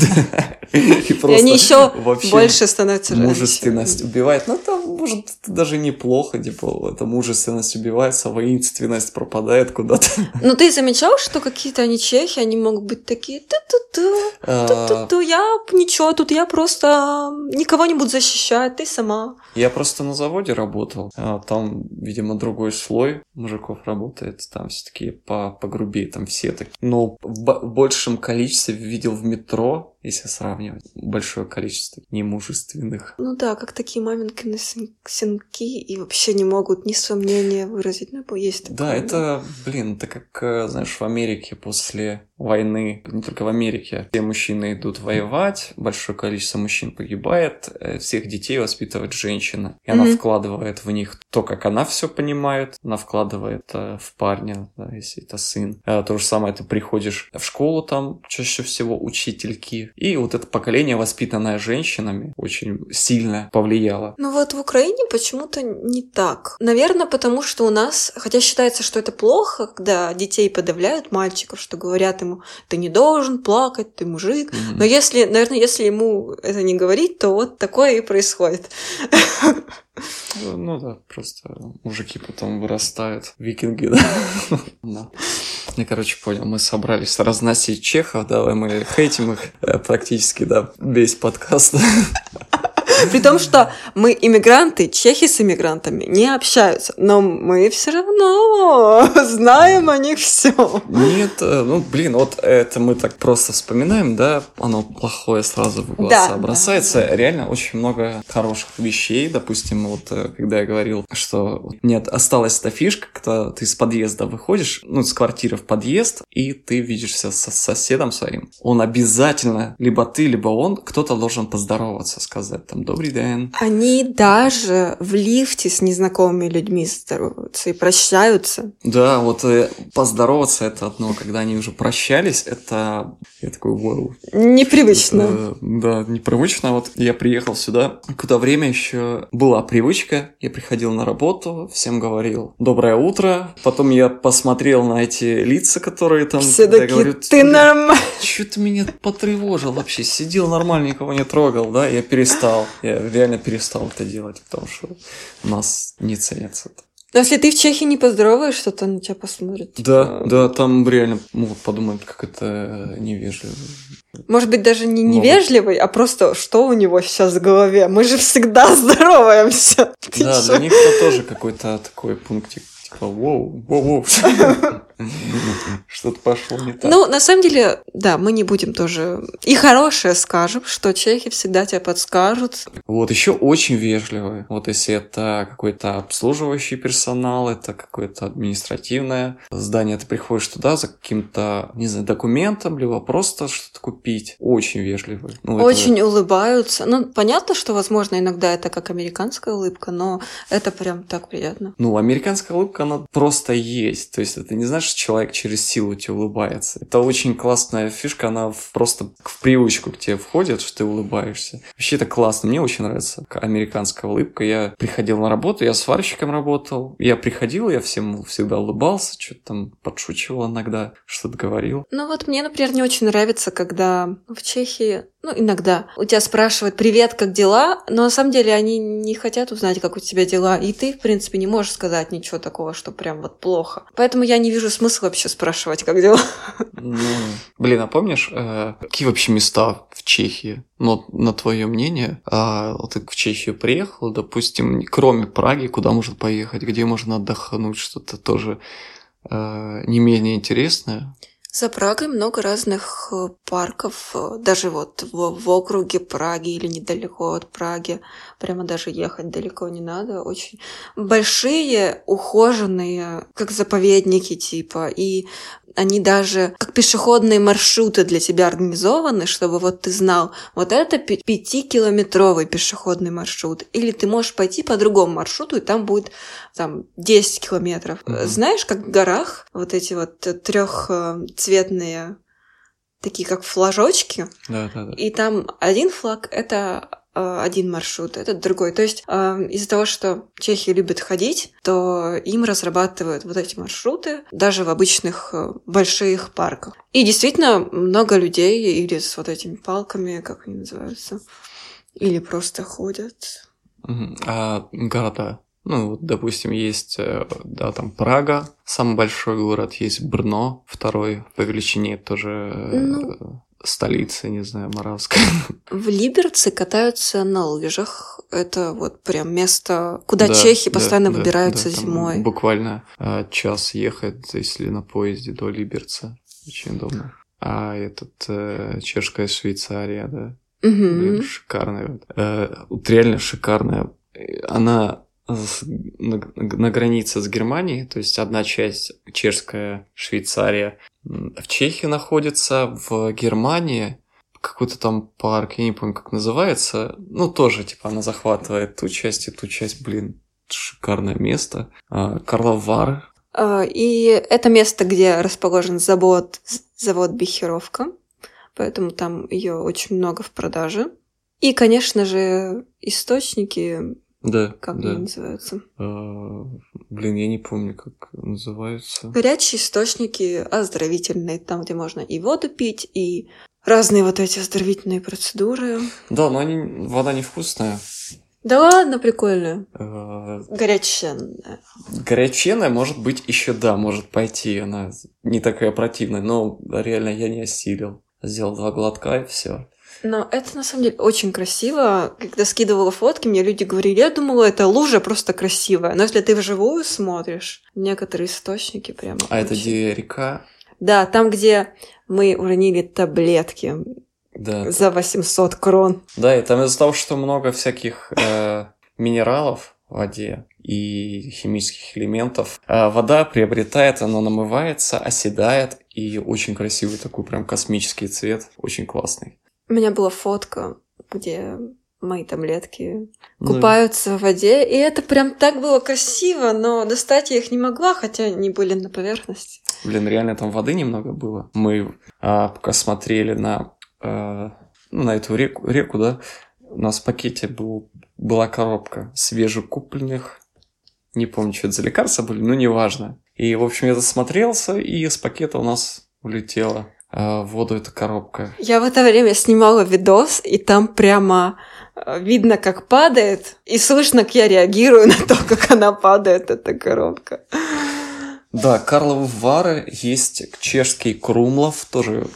И они еще больше становятся мужественность убивает. Ну, это, может, даже неплохо, типа, эта мужественность убивается, воинственность пропадает куда-то. Ну, ты замечал, что какие-то они чехи, они могут быть такие, ту-ту-ту, А, ту-ту-ту, я ничего, тут я просто никого не буду защищать, ты сама. Я просто на заводе работал, а, там, видимо, другой слой мужиков работает, там все такие по погрубее, там все такие. Но в бо- большем количестве видел в метро, если сравнивать, большое количество немужественных. Ну да, как такие маминкины сын- сынки и вообще не могут ни сомнения выразить. Ну, есть такое. Да, это, блин, это как, э, знаешь, в Америке после войны, не только в Америке, все мужчины идут воевать, большое количество мужчин погибает, э, всех детей воспитывает женщина. И она Мгм. вкладывает в них то, как она все понимает, она вкладывает э, в парня, да, если это сын. Э, То же самое, ты приходишь в школу, там чаще всего учительки. И вот это поколение, воспитанное женщинами, очень сильно повлияло. Ну вот в Украине почему-то не так. Наверное, потому что у нас, хотя считается, что это плохо, когда детей подавляют, мальчиков, что говорят ему, ты не должен плакать, ты мужик. Мгм. Но если, наверное, если ему это не говорить, то вот такое и происходит. Ну, Ну да, просто мужики потом вырастают, викинги, да. Да. Я, короче, понял, мы собрались разносить чехов, давай мы хейтим их э, практически, да, весь подкаст. При том, что мы иммигранты, чехи с иммигрантами не общаются, но мы все равно знаем о них все. Нет, э, ну, блин, вот это мы так просто вспоминаем, да, оно плохое сразу в глаза Да, бросается. Реально очень много хороших вещей, допустим, вот э, когда я говорил, что нет, осталась эта фишка, когда ты из подъезда выходишь, ну, с квартиры в подъезд, и ты видишься со соседом своим. Он обязательно, либо ты, либо он, кто-то должен поздороваться, сказать там «Добрый день». Они даже в лифте с незнакомыми людьми здороваются и прощаются. Да, вот э, поздороваться это одно, когда они уже прощались, это я такой, вау, Непривычно. Э, Да, непривычно. Вот я приехал сюда, куда время еще была привычка. Я приходил на работу, всем говорил «Доброе утро». Потом я посмотрел на эти лица, которые там... Все такие, говорю, ты норм... что ты меня потревожил вообще? Сидел нормально, никого не трогал, да? Я перестал. Я реально перестал это делать, потому что нас не ценятся. Но если ты в Чехии не поздороваешь, то на тебя посмотрят. Да, типа... да, там реально могут подумать, как это невежливо. Может быть, даже не невежливый, а просто что у него сейчас в голове? Мы же всегда здороваемся. Да, для них это тоже какой-то такой пунктик Типа, воу, воу, воу. Что-то пошло не так. Ну, на самом деле, да, мы не будем тоже... И хорошее скажем, что чехи всегда тебя подскажут. Вот, еще очень вежливые. Вот если это какой-то обслуживающий персонал, это какое-то административное здание, ты приходишь туда за каким-то, не знаю, документом, либо просто что-то купить. Очень вежливые. Ну, очень это... улыбаются. Ну, понятно, что, возможно, иногда это как американская улыбка, но это прям так приятно. Ну, американская улыбка она просто есть. То есть это не значит, что человек через силу тебе улыбается. Это очень классная фишка, она просто в привычку к тебе входит, что ты улыбаешься. Вообще это классно. Мне очень нравится американская улыбка. Я приходил на работу, я сварщиком работал. Я приходил, я всем всегда улыбался, что-то там подшучивал иногда, что-то говорил. Ну вот мне, например, не очень нравится, когда в Чехии ну, иногда. У тебя спрашивают «Привет, как дела?», но на самом деле они не хотят узнать, как у тебя дела, и ты, в принципе, не можешь сказать ничего такого, что прям вот плохо. Поэтому я не вижу смысла вообще спрашивать, как дела. Ну, блин, а помнишь, э, какие вообще места в Чехии? Ну, на твое мнение, а, ты в Чехию приехал, допустим, кроме Праги, куда можно поехать, где можно отдохнуть, что-то тоже э, не менее интересное? За Прагой много разных э, парков, э, даже вот в, в округе Праги или недалеко от Праги, прямо даже ехать далеко не надо, очень большие, ухоженные, как заповедники типа, и они даже как пешеходные маршруты для тебя организованы, чтобы вот ты знал, вот это пятикилометровый пешеходный маршрут, или ты можешь пойти по другому маршруту, и там будет там 10 километров. Mm-hmm. Знаешь, как в горах вот эти вот трехцветные такие как флажочки. Да, да, да. И там один флаг это один маршрут, этот другой. То есть э, из-за того, что чехи любят ходить, то им разрабатывают вот эти маршруты даже в обычных э, больших парках. И действительно много людей или с вот этими палками, как они называются, или просто ходят. А города? Ну, вот, допустим, есть, да, там Прага, самый большой город, есть Брно, второй по величине тоже ну, столица, не знаю, Моравская. В Либерце катаются на лыжах. Это вот прям место, куда да, чехи постоянно да, выбираются да, зимой. Буквально а, час ехать, если на поезде до Либерца. Очень удобно. А этот э, чешская Швейцария, да. Угу. Блин, шикарная. Э, вот реально шикарная. Она на, на границе с Германией, то есть одна часть чешская Швейцария в Чехии находится, в Германии какой-то там парк, я не помню, как называется, ну тоже типа она захватывает ту часть и ту часть, блин, шикарное место. А, Карловар. А, и это место, где расположен завод, завод Бихеровка, поэтому там ее очень много в продаже. И, конечно же, источники да. Как да. они называются? А, блин, я не помню, как называются. Горячие источники оздоровительные, там, где можно и воду пить, и разные вот эти оздоровительные процедуры. Да, но они, вода невкусная. Да ладно, прикольно. А... Горяченная. Горяченная, может быть, еще да, может пойти. Она не такая противная, но реально я не осилил. Сделал два глотка и все. Но это на самом деле очень красиво. Когда скидывала фотки, мне люди говорили, я думала, это лужа просто красивая. Но если ты вживую смотришь, некоторые источники прямо. А очень... это где река? Да, там, где мы уронили таблетки да. за 800 крон. Да, и там из-за того, что много всяких э, минералов в воде и химических элементов, э, вода приобретает, она намывается, оседает, и очень красивый такой прям космический цвет, очень классный. У меня была фотка, где мои таблетки ну, купаются в воде, и это прям так было красиво, но достать я их не могла, хотя они были на поверхности. Блин, реально там воды немного было. Мы а, пока смотрели на, а, ну, на эту реку, реку, да, у нас в пакете был, была коробка свежекупленных, не помню, что это за лекарства были, но неважно. И, в общем, я засмотрелся, и из пакета у нас улетело а воду это коробка. Я в это время снимала видос, и там прямо э, видно, как падает, и слышно, как я реагирую на то, как она падает, эта коробка. Да, Карловы Вары, есть чешский Крумлов, тоже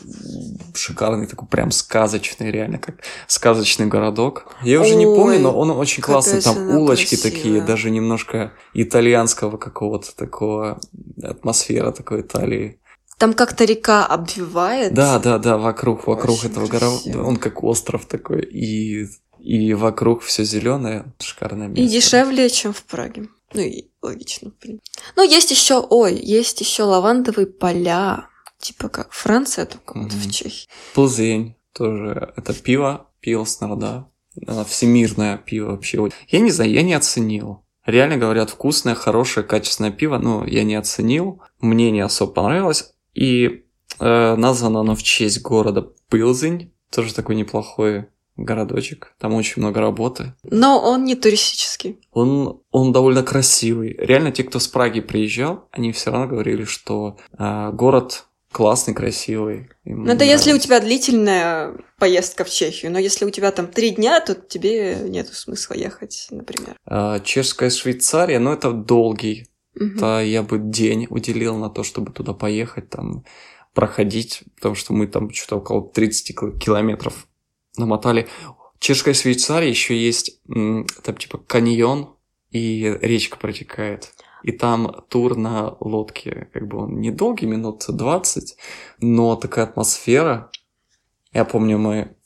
шикарный, такой прям сказочный, реально, как сказочный городок. Я уже не помню, но он очень классный, там улочки красивая. такие, даже немножко итальянского какого-то такого, атмосфера такой Италии. Там как-то река обвивает. Да, да, да, вокруг, вокруг Очень этого города. Он как остров такой. И, и вокруг все зеленое, шикарное место. И дешевле, чем в Праге. Ну и логично, в принципе. Ну, есть еще, ой, есть еще лавандовые поля. Типа как Франция, только mm-hmm. вот в Чехии. Плзень тоже. Это пиво, пилснер, да. Она всемирное пиво вообще. Я не знаю, я не оценил. Реально говорят, вкусное, хорошее, качественное пиво, но я не оценил. Мне не особо понравилось. И э, названо оно в честь города Пылзень. Тоже такой неплохой городочек. Там очень много работы. Но он не туристический. Он, он довольно красивый. Реально, те, кто с Праги приезжал, они все равно говорили, что э, город классный, красивый. Ну, это если у тебя длительная поездка в Чехию, но если у тебя там три дня, то тебе нет смысла ехать, например. Э, чешская Швейцария, ну, это долгий. Угу. То я бы день уделил на то, чтобы туда поехать, там проходить, потому что мы там что-то около 30 километров намотали. Чешская Швейцария еще есть там типа каньон, и речка протекает. И там тур на лодке, как бы он недолгий, минут 20, но такая атмосфера. Я помню, мы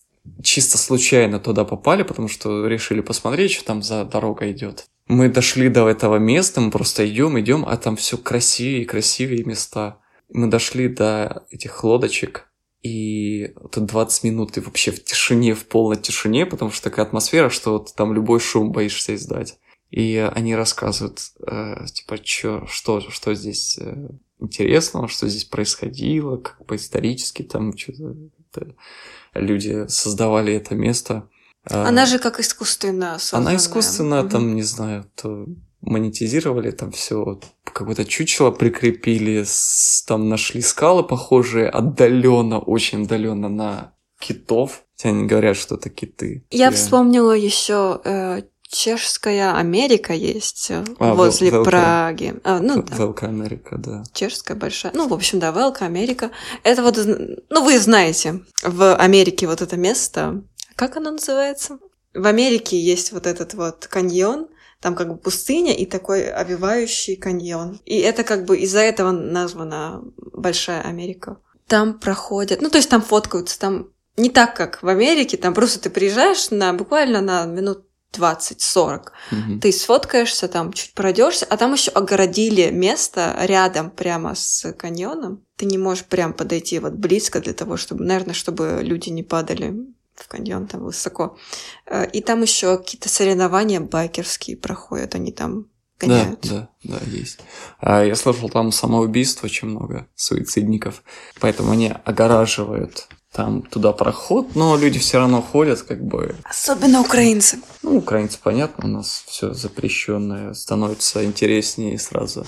чисто случайно туда попали, потому что решили посмотреть, что там за дорога идет. Мы дошли до этого места, мы просто идем, идем, а там все красивее и красивее места. Мы дошли до этих лодочек, и тут 20 минут ты вообще в тишине, в полной тишине, потому что такая атмосфера, что вот там любой шум боишься издать. И они рассказывают, э, типа, чё, что, что здесь э, интересного, что здесь происходило, как бы исторически там что-то люди создавали это место. А, Она же как искусственно созданная. Она искусственно, угу. там, не знаю, то монетизировали там все, какое-то чучело прикрепили, там нашли скалы похожие отдаленно, очень отдаленно на китов. Хотя они говорят, что это киты. Я Реально. вспомнила еще э, Чешская Америка есть э, а, возле Велка. Праги. А, ну, да. Велка Америка, да. Чешская большая. Ну, в общем, да, Велка Америка. Это вот, ну, вы знаете, в Америке вот это место. Как оно называется? В Америке есть вот этот вот каньон, там как бы пустыня и такой овивающий каньон. И это как бы из-за этого названа Большая Америка. Там проходят, ну то есть там фоткаются, там не так, как в Америке, там просто ты приезжаешь на буквально на минут 20-40. Mm-hmm. Ты сфоткаешься, там чуть пройдешься, а там еще огородили место рядом прямо с каньоном. Ты не можешь прям подойти вот близко для того, чтобы, наверное, чтобы люди не падали в каньон там высоко. Э, и там еще какие-то соревнования байкерские проходят, они там гоняют. Да, да, да, есть. А я слышал, там самоубийств очень много, суицидников, поэтому они огораживают там туда проход, но люди все равно ходят, как бы. Особенно украинцы. Ну, украинцы, понятно, у нас все запрещенное становится интереснее сразу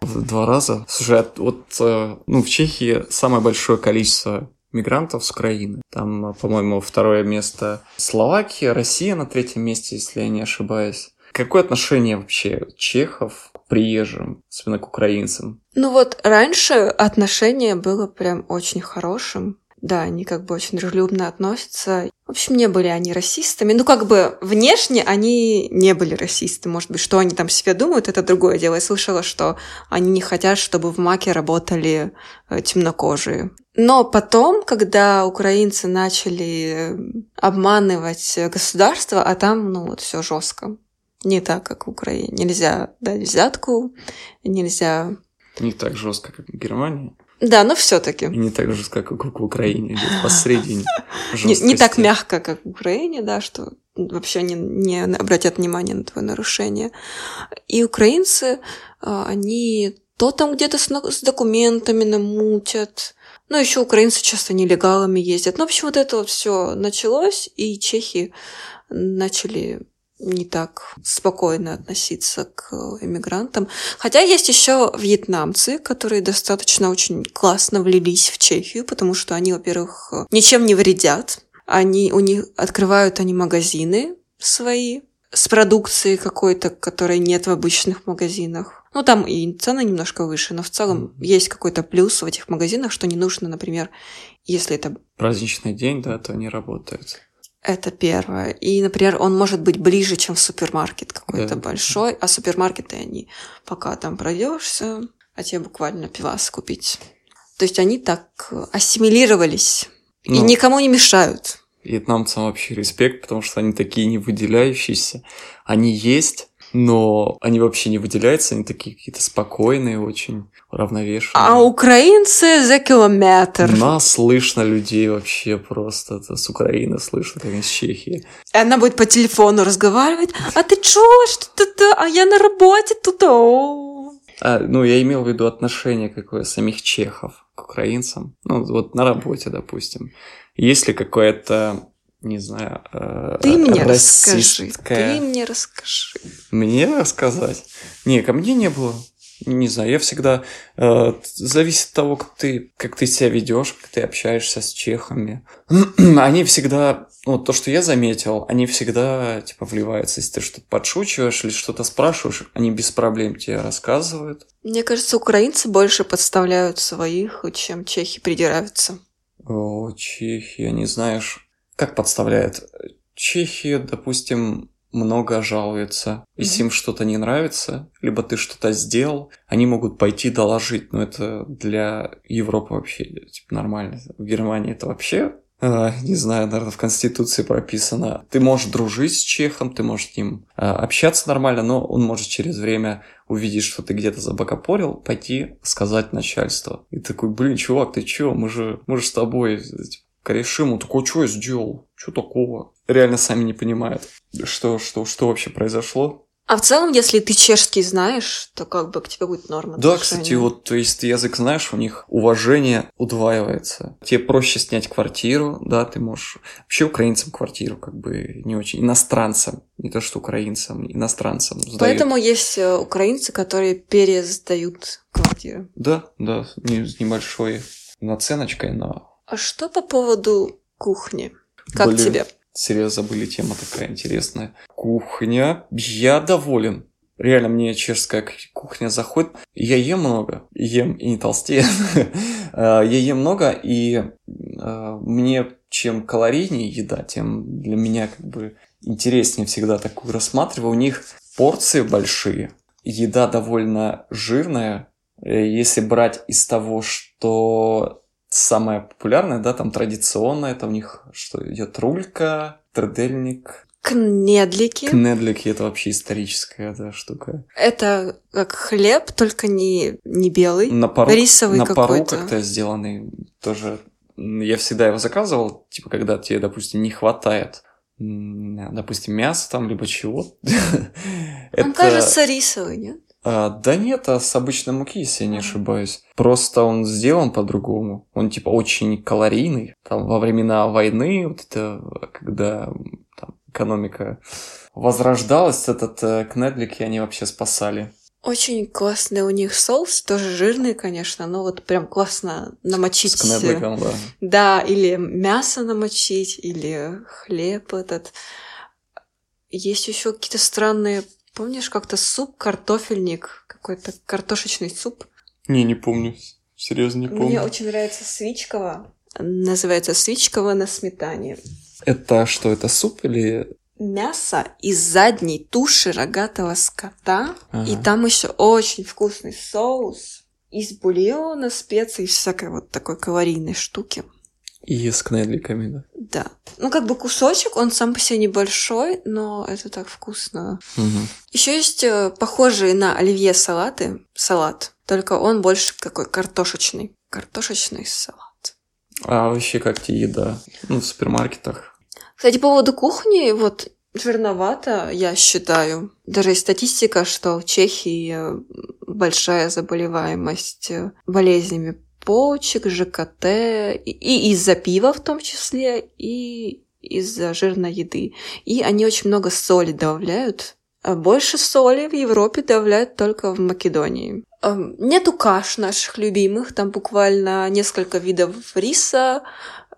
в два раза. Слушай, вот э, ну, в Чехии самое большое количество мигрантов с Украины. Там, по-моему, второе место Словакия, Россия на третьем месте, если я не ошибаюсь. Какое отношение вообще чехов к приезжим, особенно к украинцам? Ну вот раньше отношение было прям очень хорошим. Да, они как бы очень дружелюбно относятся. В общем, не были они расистами. Ну, как бы внешне они не были расисты. Может быть, что они там себе думают, это другое дело. Я слышала, что они не хотят, чтобы в Маке работали э, темнокожие. Но потом, когда украинцы начали э, обманывать государство, а там, ну, вот все жестко. Не так, как в Украине. Нельзя дать взятку, нельзя... Не так жестко, как в Германии. Да, но все-таки. не так жестко, как в Украине, посредине. Не, не так мягко, как в Украине, да, что вообще не, не обратят внимание на твое нарушение. И украинцы, а, они то там где-то с, с документами намутят, ну, еще украинцы часто нелегалами ездят. Ну, в общем, вот это вот все началось, и чехи начали не так спокойно относиться к иммигрантам. Хотя есть еще вьетнамцы, которые достаточно очень классно влились в Чехию, потому что они, во-первых, ничем не вредят. Они, у них открывают они магазины свои с продукцией какой-то, которой нет в обычных магазинах. Ну, там и цены немножко выше, но в целом есть какой-то плюс в этих магазинах, что не нужно, например, если это... Праздничный день, да, то они работают. Это первое. И, например, он может быть ближе, чем супермаркет какой-то да. большой, а супермаркеты они пока там пройдешься, а тебе буквально пивас купить. То есть они так ассимилировались ну, и никому не мешают. Вьетнамцам вообще респект, потому что они такие не выделяющиеся. Они есть, но они вообще не выделяются, они такие какие-то спокойные, очень уравновешенные. А украинцы за километр. Нас слышно людей вообще просто. Это с Украины слышно, как из Чехии. И она будет по телефону разговаривать. А ты чё? Что ты? А я на работе тут. А, ну, я имел в виду отношение какое самих чехов к украинцам. Ну, вот на работе, допустим. Есть ли какое-то не знаю, э, Ты мне расскажи. Ты мне расскажи. Мне рассказать? Не, ко мне не было. Не знаю, я всегда... Э, зависит от того, как ты, как ты себя ведешь, как ты общаешься с чехами. они всегда... Вот то, что я заметил, они всегда, типа, вливаются. Если ты что-то подшучиваешь или что-то спрашиваешь, они без проблем тебе рассказывают. Мне кажется, украинцы больше подставляют своих, чем чехи придираются. О, Чехия, не знаешь, как подставляет. Чехия, допустим, много жалуются. Если mm-hmm. им что-то не нравится, либо ты что-то сделал, они могут пойти доложить. Но это для Европы вообще типа, нормально. В Германии это вообще Uh, не знаю, наверное, в Конституции прописано. Ты можешь дружить с чехом, ты можешь с ним uh, общаться нормально, но он может через время увидеть, что ты где-то забокопорил, пойти сказать начальству. И такой, блин, чувак, ты чё? Мы же, мы же с тобой типа, корешим. Он такой, что я сделал? Что такого? Реально сами не понимают, что, что, что вообще произошло. А в целом, если ты чешский знаешь, то как бы к тебе будет норма. Да, кстати, вот, то есть ты язык знаешь, у них уважение удваивается. Тебе проще снять квартиру, да, ты можешь... Вообще украинцам квартиру как бы не очень... Иностранцам, не то что украинцам, иностранцам сдают. Поэтому есть э, украинцы, которые пересдают квартиры. Да, да, с небольшой наценочкой, но... А что по поводу кухни? Как Блин. тебе? Серьезно, забыли, тема такая интересная. Кухня. Я доволен. Реально, мне чешская кухня заходит. Я ем много. Ем и не толстею. А, я ем много, и а, мне чем калорийнее еда, тем для меня как бы интереснее всегда такую рассматриваю. У них порции большие, еда довольно жирная. Э, если брать из того, что самое популярное, да, там традиционное, это у них что идет рулька, трудельник. Кнедлики. Кнедлики это вообще историческая да, штука. Это как хлеб, только не, не белый, на пару, рисовый на какой-то. На пару как-то сделанный тоже. Я всегда его заказывал, типа, когда тебе, допустим, не хватает допустим, мяса там, либо чего. Он кажется рисовый, нет? А, да нет, а с обычной муки, если я не ошибаюсь. Просто он сделан по-другому. Он типа очень калорийный. Там во времена войны, вот это, когда там, экономика возрождалась, этот э, кнедлики они вообще спасали. Очень классный у них соус, тоже жирный, конечно, но вот прям классно намочить. С кнедликом, да. Да, или мясо намочить, или хлеб этот. Есть еще какие-то странные Помнишь как-то суп картофельник? Какой-то картошечный суп? Не, не помню. Серьезно, не помню. Мне очень нравится свичково. Называется свичково на сметане. Это что, это суп или... Мясо из задней туши рогатого скота. Ага. И там еще очень вкусный соус из бульона, специй, всякой вот такой калорийной штуки. И с кнедликами, да? Да. Ну, как бы кусочек, он сам по себе небольшой, но это так вкусно. Угу. Еще есть э, похожие на оливье салаты. Салат. Только он больше такой картошечный. Картошечный салат. А вообще как тебе еда? Ну, в супермаркетах. Кстати, по поводу кухни, вот жирновато, я считаю. Даже есть статистика, что в Чехии э, большая заболеваемость э, болезнями почек, ЖКТ, и из-за пива в том числе, и из-за жирной еды. И они очень много соли добавляют. А больше соли в Европе добавляют только в Македонии. Нету каш наших любимых, там буквально несколько видов риса,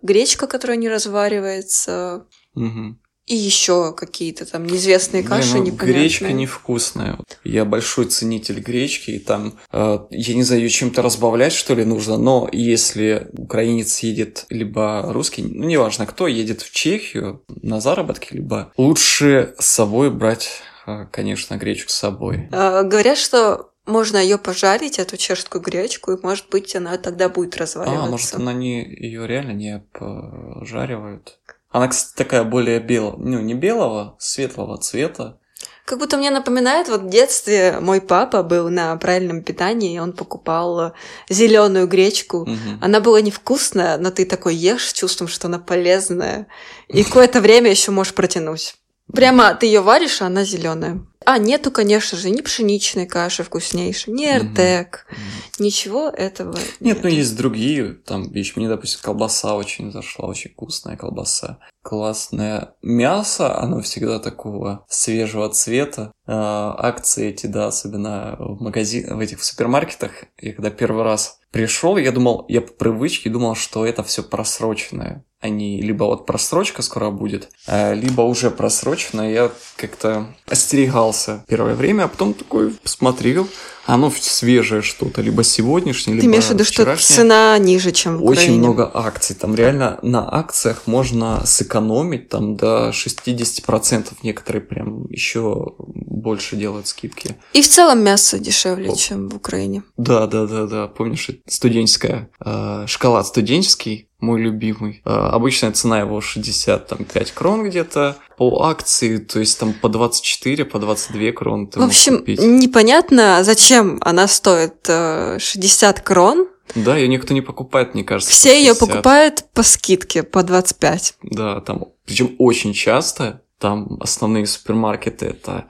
гречка, которая не разваривается. Угу. И еще какие-то там неизвестные каши, Блин, ну, непонятные. Гречка невкусная. Я большой ценитель гречки, и там, э, я не знаю, ее чем-то разбавлять, что ли, нужно, но если украинец едет, либо русский, ну, неважно кто, едет в Чехию на заработки, либо лучше с собой брать, э, конечно, гречку с собой. А, говорят, что можно ее пожарить, эту чешскую гречку, и, может быть, она тогда будет разваливаться. А, может, она не, ее реально не пожаривают? Она, кстати, такая более белого, ну, не белого, светлого цвета. Как будто мне напоминает, вот в детстве мой папа был на правильном питании, и он покупал зеленую гречку. Угу. Она была невкусная, но ты такой ешь с чувством, что она полезная. И какое-то время еще можешь протянуть. Прямо ты ее варишь, а она зеленая. А нету, конечно же, ни пшеничной каши вкуснейшей, ни эртек, Мгм. ничего этого. Нет, ну есть другие, там, мне, допустим, колбаса очень зашла, очень вкусная колбаса. Классное мясо, оно всегда такого свежего цвета. А, акции эти, да, особенно в магазин, в этих в супермаркетах. Я когда первый раз пришел, я думал, я по привычке думал, что это все просроченное. Они либо вот просрочка скоро будет, а, либо уже просрочено. Я как-то остерегался первое время, а потом такой посмотрел, оно свежее что-то, либо сегодняшнее, Ты либо имеешь в виду, что цена ниже, чем в Очень Украине? много акций. Там реально на акциях можно сэкономить там до 60%. Некоторые прям еще больше делают скидки. И в целом мясо дешевле, Оп. чем в Украине. Да, да, да, да. Помнишь, студенческая э, шоколад студенческий, мой любимый. Э, обычная цена его 65 крон где-то. По акции, то есть там по 24, по 22 крон ты в общем, купить. непонятно, зачем она стоит э, 60 крон. Да, ее никто не покупает, мне кажется. Все ее 60. покупают по скидке, по 25. Да, там, причем очень часто, там основные супермаркеты это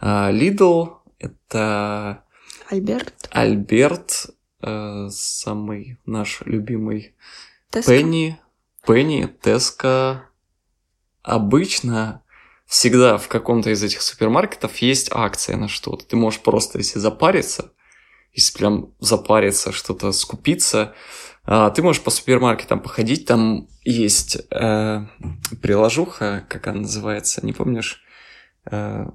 э, Lidl, это Альберт, Альберт, э, самый наш любимый Теско. Пенни, Пенни, Теска. Обычно всегда в каком-то из этих супермаркетов есть акция на что-то. Ты можешь просто, если запариться, если прям запариться, что-то скупиться, а, ты можешь по супермаркетам походить, там есть э, приложуха, как она называется, не помнишь? Э,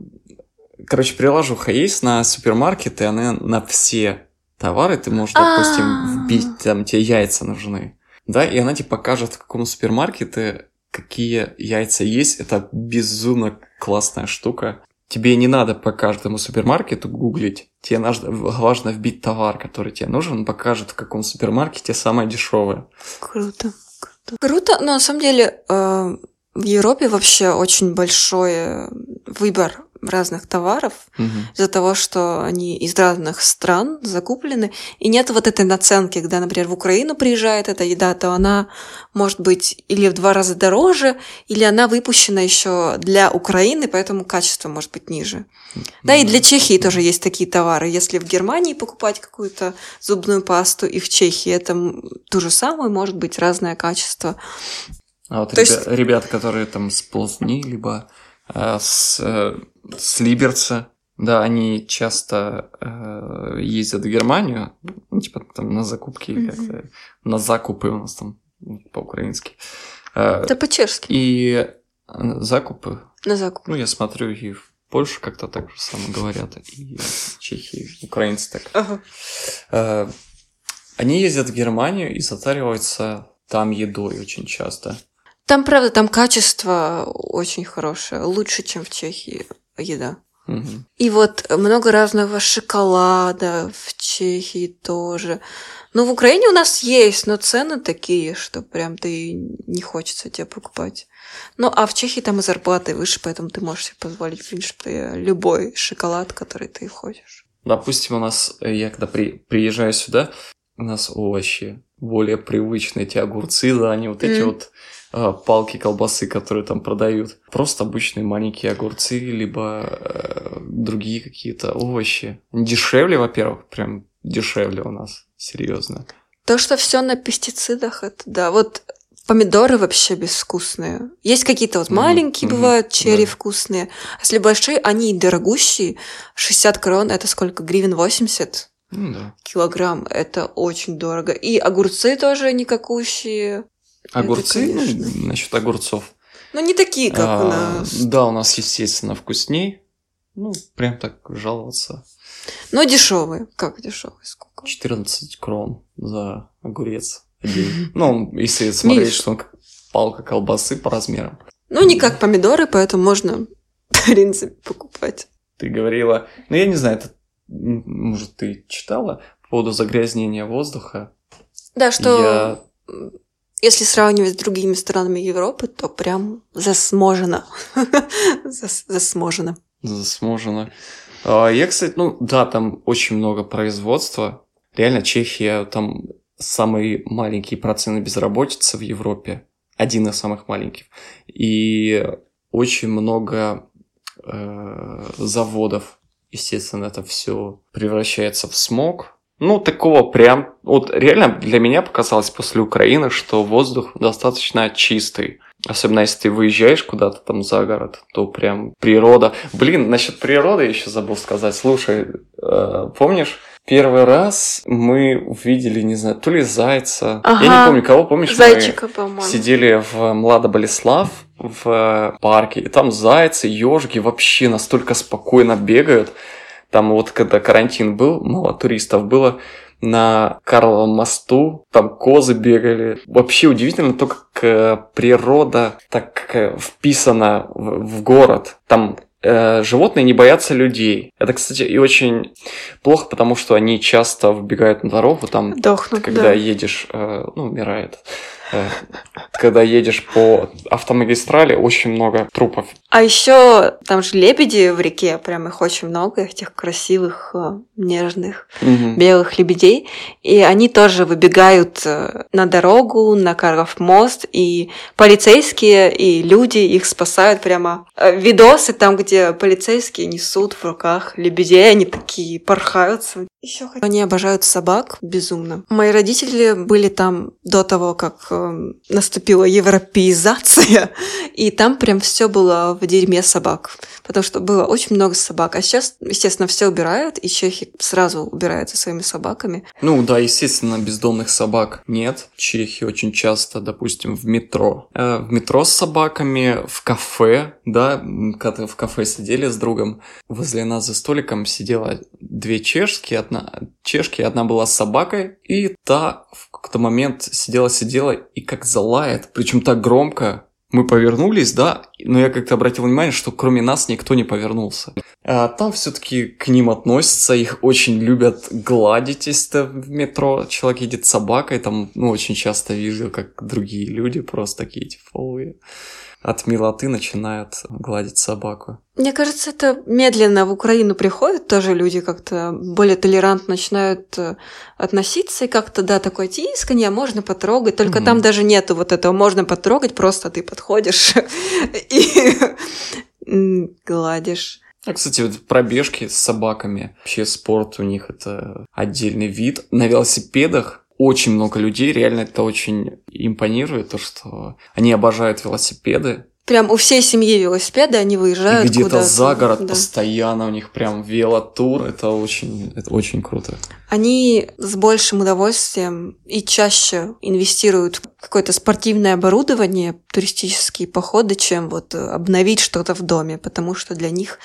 короче, приложуха есть на супермаркеты, она на все товары, ты можешь, допустим, А. вбить, там тебе яйца нужны, да, и она тебе покажет, в каком супермаркете какие яйца есть. Это безумно классная штука. Тебе не надо по каждому супермаркету гуглить. Тебе важно вбить товар, который тебе нужен, он покажет, в каком супермаркете самое дешевое. Круто. Круто. Круто, но на самом деле э, в Европе вообще очень большой э, выбор разных товаров Мгм. из-за того, что они из разных стран закуплены, и нет вот этой наценки, когда, например, в Украину приезжает эта еда, то она может быть или в два раза дороже, или она выпущена еще для Украины, поэтому качество может быть ниже. Да, и для Чехии тоже есть такие товары. Если в Германии покупать какую-то зубную пасту, и в Чехии это то же самое, может быть разное качество. А вот То ребя- есть- ребята, которые там с Плотни, либо э, с, э, с Либерца, да, они часто э, ездят в Германию, ну, типа там на закупки, Мгм. как-то, на закупы у нас там по-украински. Э, Это по-чешски. И э, закупы, На закуп. ну, я смотрю, и в Польше как-то так же само говорят, и в Чехии, украинцы так. Ага. Э, Они ездят в Германию и затариваются там едой очень часто. Там, правда, там качество очень хорошее, лучше, чем в Чехии еда. И вот много разного шоколада в Чехии тоже. Ну, в Украине у нас есть, но цены такие, что прям ты не хочется тебе покупать. Ну, а в Чехии там и зарплаты выше, поэтому ты можешь себе позволить, в принципе, любой шоколад, который ты хочешь. Допустим, у нас, э, я когда при, приезжаю сюда, у нас овощи более привычные, эти огурцы, да, они вот эти Мгм. вот э, палки колбасы, которые там продают. Просто обычные маленькие огурцы, либо э, другие какие-то овощи. Дешевле, во-первых, прям дешевле у нас, серьезно. То, что все на пестицидах, это да. Вот Помидоры вообще безвкусные. Есть какие-то вот маленькие мгм, бывают, черри да. вкусные. А если большие, они дорогущие. 60 крон, это сколько? Гривен 80? Ну да. килограмм. Это очень дорого. И огурцы тоже никакущие. Огурцы, ну, конечно. насчет огурцов. Ну, не такие, как у А, нас. Да, у нас, естественно, вкусней. Ну, прям так жаловаться. Но дешевые. Как дешевые? Сколько? 14 крон за огурец один. Ну, если смотреть, Миш. что он как палка колбасы по размерам. Ну, не как помидоры, поэтому можно, в принципе, покупать. Ты говорила... Ну, я не знаю, это... Может, ты читала по поводу загрязнения воздуха? Да, что Я... если сравнивать с другими странами Европы, то прям засможено. Зас- Засможено. Засможено. А, Я, кстати, ну да, там очень много производства. Реально, Чехия, там самый маленький процент безработицы в Европе. Один из самых маленьких. И очень много э, заводов. Естественно, это все превращается в смог. Ну, такого прям... Вот реально для меня показалось после Украины, что воздух достаточно чистый. Особенно если ты выезжаешь куда-то там за город, то прям природа. Блин, насчет природы еще забыл сказать. Слушай, э, помнишь, первый раз мы увидели, не знаю, то ли зайца. Я Ага. не помню, кого, помнишь, мы Зайчика, по-моему. сидели в Млада Болеслав в э, парке, и там зайцы, ежики вообще настолько спокойно бегают. Там вот когда карантин был, мало туристов было, на Карловом мосту, там козы бегали. Вообще удивительно то, как э, природа так э, вписана в, город. Там э, животные не боятся людей. Это, кстати, и очень плохо, потому что они часто выбегают на дорогу, там Дохнут, когда да. едешь, ну, умирает. Э, когда едешь по автомагистрали, очень много трупов. А еще там же лебеди в реке, прям их очень много, этих красивых, э, нежных, Мгм. белых лебедей. И они тоже выбегают э, на дорогу, на Карлов мост, и полицейские и люди их спасают прямо. Э, Видосы там, где полицейские несут в руках лебедей, они такие порхаются. Еще Они обожают собак безумно. Мои родители были там до того, как э, наступила европеизация, и там прям все было в дерьме собак, потому что было очень много собак. А сейчас, естественно, все убирают, и чехи сразу убираются своими собаками. Ну да, естественно, бездомных собак нет. В Чехии очень часто, допустим, в метро. Э, в метро с собаками, в кафе, да, когда в кафе сидели с другом, возле нас за столиком сидела две чешки, одна чешки, одна была с собакой, и та в какой-то момент сидела-сидела и как залает, причем так громко, мы повернулись, да, но я как-то обратил внимание, что кроме нас никто не повернулся. А там все-таки к ним относятся, их очень любят гладить, если в метро человек едет с собакой, там, ну, очень часто вижу, как другие люди просто такие тифовые от милоты начинают гладить собаку. Мне кажется, это медленно в Украину приходят тоже люди как-то более толерантно начинают э, относиться и как-то, да, такое тисканье, можно потрогать, только Мгм. там даже нету вот этого, можно потрогать, просто ты подходишь и гладишь. А, кстати, вот пробежки с собаками, вообще спорт у них это отдельный вид. На велосипедах очень много людей, реально это очень импонирует, то, что они обожают велосипеды. Прям у всей семьи велосипеды, они выезжают где-то куда-то. за город да. постоянно у них прям велотур. Это очень, это очень круто. Они с большим удовольствием и чаще инвестируют в какое-то спортивное оборудование, туристические походы, чем вот э, обновить что-то в доме, потому что для них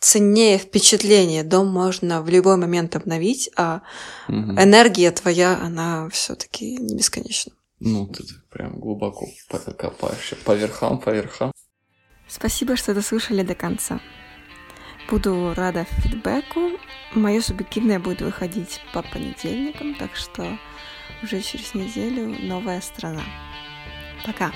ценнее впечатление. Дом можно в любой момент обновить, а Мгм. энергия твоя, она все-таки не бесконечна. Ну, ты прям глубоко покопаешься по верхам, по верхам. Спасибо, что дослушали до конца. Буду рада фидбэку. Мое субъективное будет выходить по понедельникам, так что уже через неделю новая страна. Пока!